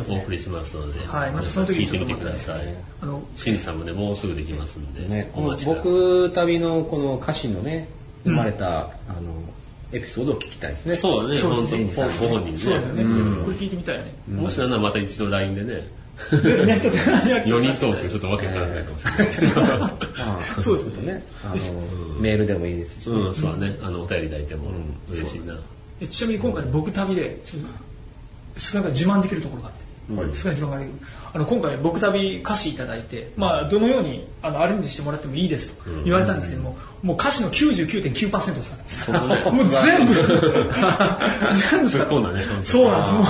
お送りしますので、はいまたその時に聞いてみてください。あのシンジさんもね、もうすぐできますんで、ね、お待ちください。僕旅のこの歌詞のね、生まれた、あの、エピソードを聞きたいですね。そうだね、本当ご本人ね。そうだよね。うんこれ聞いてみたいよね。もしなんならまた一度 LINE でね、ですね、ちょっと4人トークちょっとわけわからないかもしれないそうですね、あの、メールでもいいですし。うん、そうだね。あの、お便りいただいても嬉しいな。えちなみに今回僕旅で、ちょっと少なく自慢できるところがあって。少ない自慢ができる。あの、今回僕旅歌詞いただいて、まあ、どのようにあのアレンジしてもらってもいいですと言われたんですけども、もう歌詞の99.9%ですから。ねもう全部、[laughs] 全部突っ込んだね。そうなんです。もう、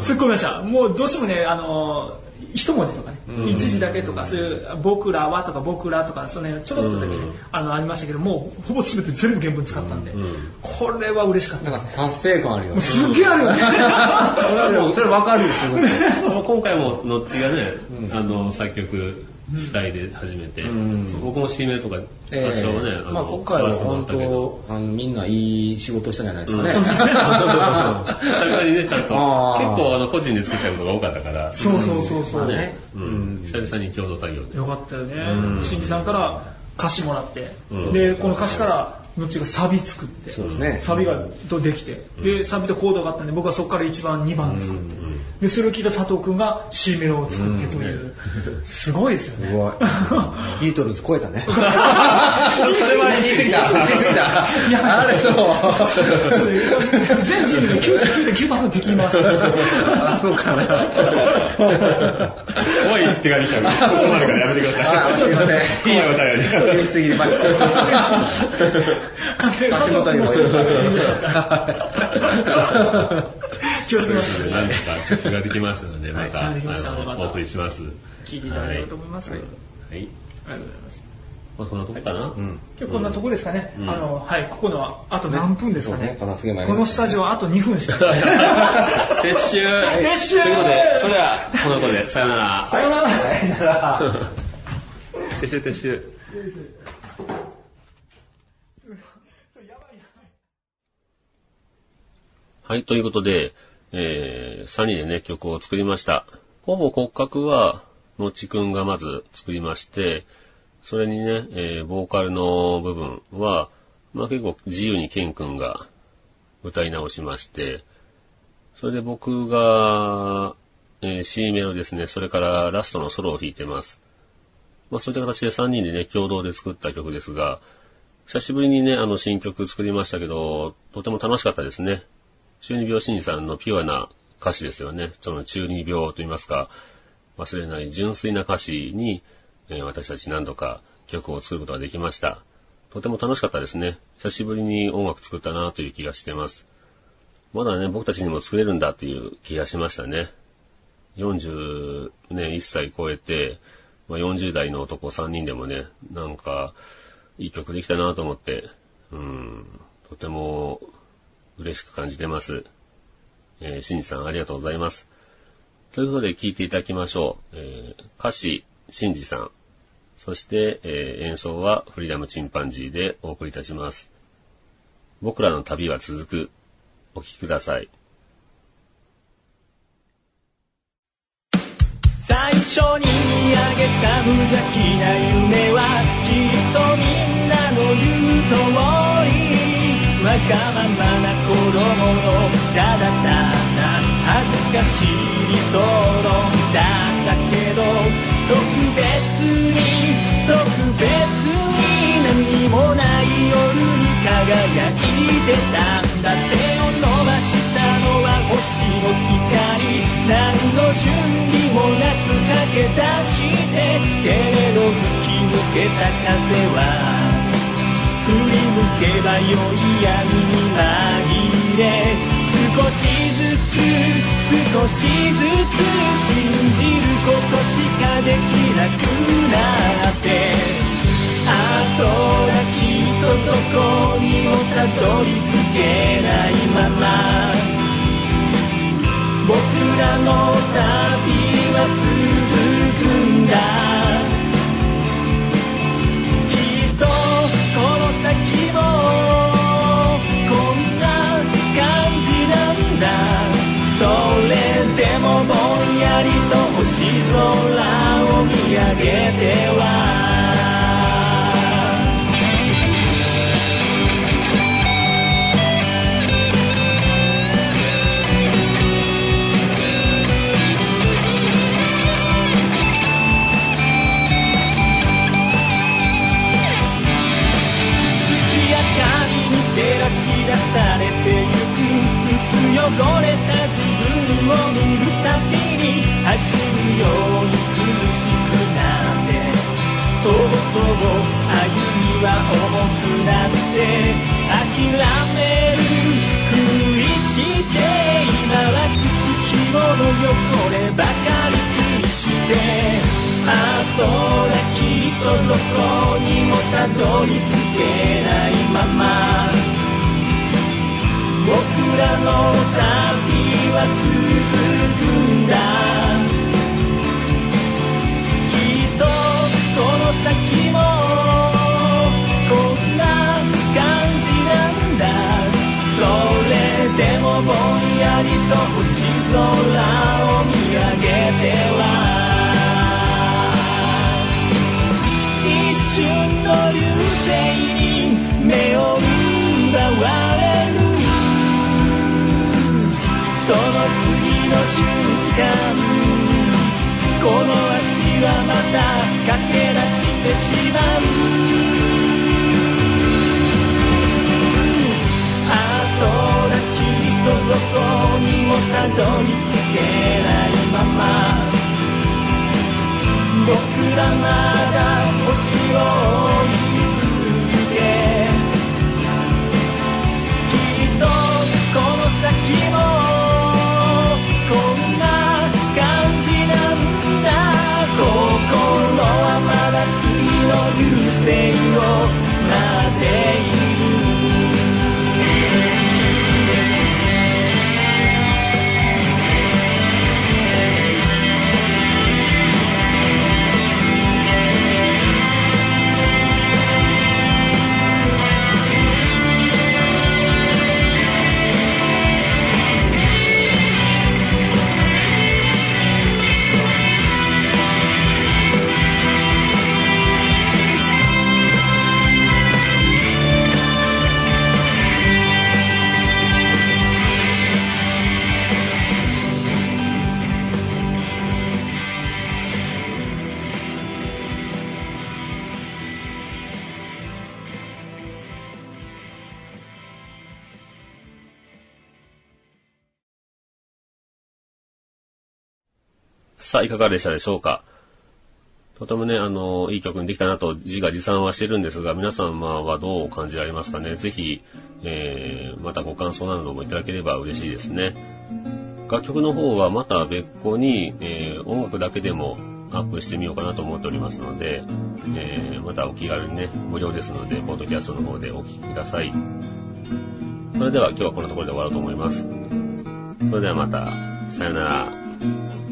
突っ込みました。もうどうしてもね、あの、一文字とかね、うん一字だけとか、そういう、僕らはとか僕らとか、そのね、ちょろっとだけね、うんあの、ありましたけど、もう、ほぼ全て全部原文使ったんで、うんこれは嬉しかった。なんか達成感あるよね。すっげえあるよね。[laughs] でもそれわかるよ、すごく。[laughs] あの今回もノッチがね、あの、作曲主体で始めて、僕も C メールとか多え。少はね、えまあ今回は本当、あのみんないい仕事したんじゃないですかね。うん。久々にね、ちゃんと、結構あの個人で作っちゃうことが多かったから、そうそうそうそう。ね、うん、久々に共同作業で。よかったよね。う。ん。新次さんから歌詞もらって、うん。で、この歌詞から、のちがサビ作って、そうですねサビがとできて、で、サビとコードがあったんで、僕はそこから1番、2番作って、で、それを聞いた佐藤くんが C メロを作ってという、すごいですよね。すごい。[laughs] ビートルズ超えたね。[laughs] それは言い過ぎた。言い過ぎた。いやあれそう。全人類の99.9%敵に回す。あ、そうかな。おいって感じ来た [laughs] ここまでからやめてください。あすいません。いいお便り。言い過ぎました。足元にも気をつけます。何とか曲ができましたので、また、はいましたのでまたあのお送りします。聞いていただければと思います。はい。ありがとうございます。まあ、そんなとこかな？うん。今日こんなとこですかね。うんあの、はい、ここのはあと何分ですかね？ねこのスタジオはあと2分しか。[laughs] 撤収撤収ということで、それでは、このことで、さよなら。さよなら。さよなら。撤 [laughs] 収撤収。はい、ということで、えー、3人でね、曲を作りました。ほぼ骨格は、のちくんがまず作りまして、それにね、えー、ボーカルの部分は、まあ結構自由にケンくんが歌い直しまして、それで僕が、えー C メロですね、それからラストのソロを弾いてます。まあそういった形で3人でね、共同で作った曲ですが、久しぶりにね、あの新曲作りましたけど、とても楽しかったですね。中二病新さんのピュアな歌詞ですよね。その中二病と言いますか、忘れない純粋な歌詞に、えー私たち何度か曲を作ることができました。とても楽しかったですね。久しぶりに音楽作ったなという気がしてます。まだね、僕たちにも作れるんだという気がしましたね。40ね、1歳超えて、まあ、40代の男3人でもね、なんか、いい曲できたなと思って、うん、とても嬉しく感じてます。えー、しんさんありがとうございます。ということで聴いていただきましょう。えー歌詞、しんじさん。そして、えー演奏はフリーダムチンパンジーでお送りいたします。僕らの旅は続く。お聴きください。最初に見上げた無邪気な夢はきっとみんなの言う通りわがままな子供のただただ。恥ずかしい理想論だったけど特別に特別に何もない夜に輝いてたんだ。手を伸ばしたのは星の光。何の準備もなく駆け出してけれど吹き抜けた風は。振り向けば良い闇に紛れ少しずつ少しずつ信じることしかできなくなってあそうだきっとどこにもたどり着けないまま。僕らの旅は続くんだ。りと星空を見上げては。出されてゆく。汚れた自分を見るたびように苦しくなってとうとう歩みは重くなって諦めるふりして今はつく着物汚ればかり気にしてああそれきっとどこにもたどり着けないまま。どこにもたどり着けないまま。僕らまだ星を追い続け。きっとこの先もこんな感じなんだ。心はまだ次の流星を待ってさあ、かがでしたでしょうか？とてもね、あの、いい曲にできたなと自画自賛はしてるんですが、皆様はどう感じられますかね？ぜひ、えー、またご感想などもいただければ嬉しいですね。楽曲の方はまた別個に、えー、音楽だけでもアップしてみようかなと思っておりますので、えー、またお気軽にね、無料ですので、ポッドキャストの方でお聴きください。それでは今日はこのところで終わろうと思います。それではまた、さよなら。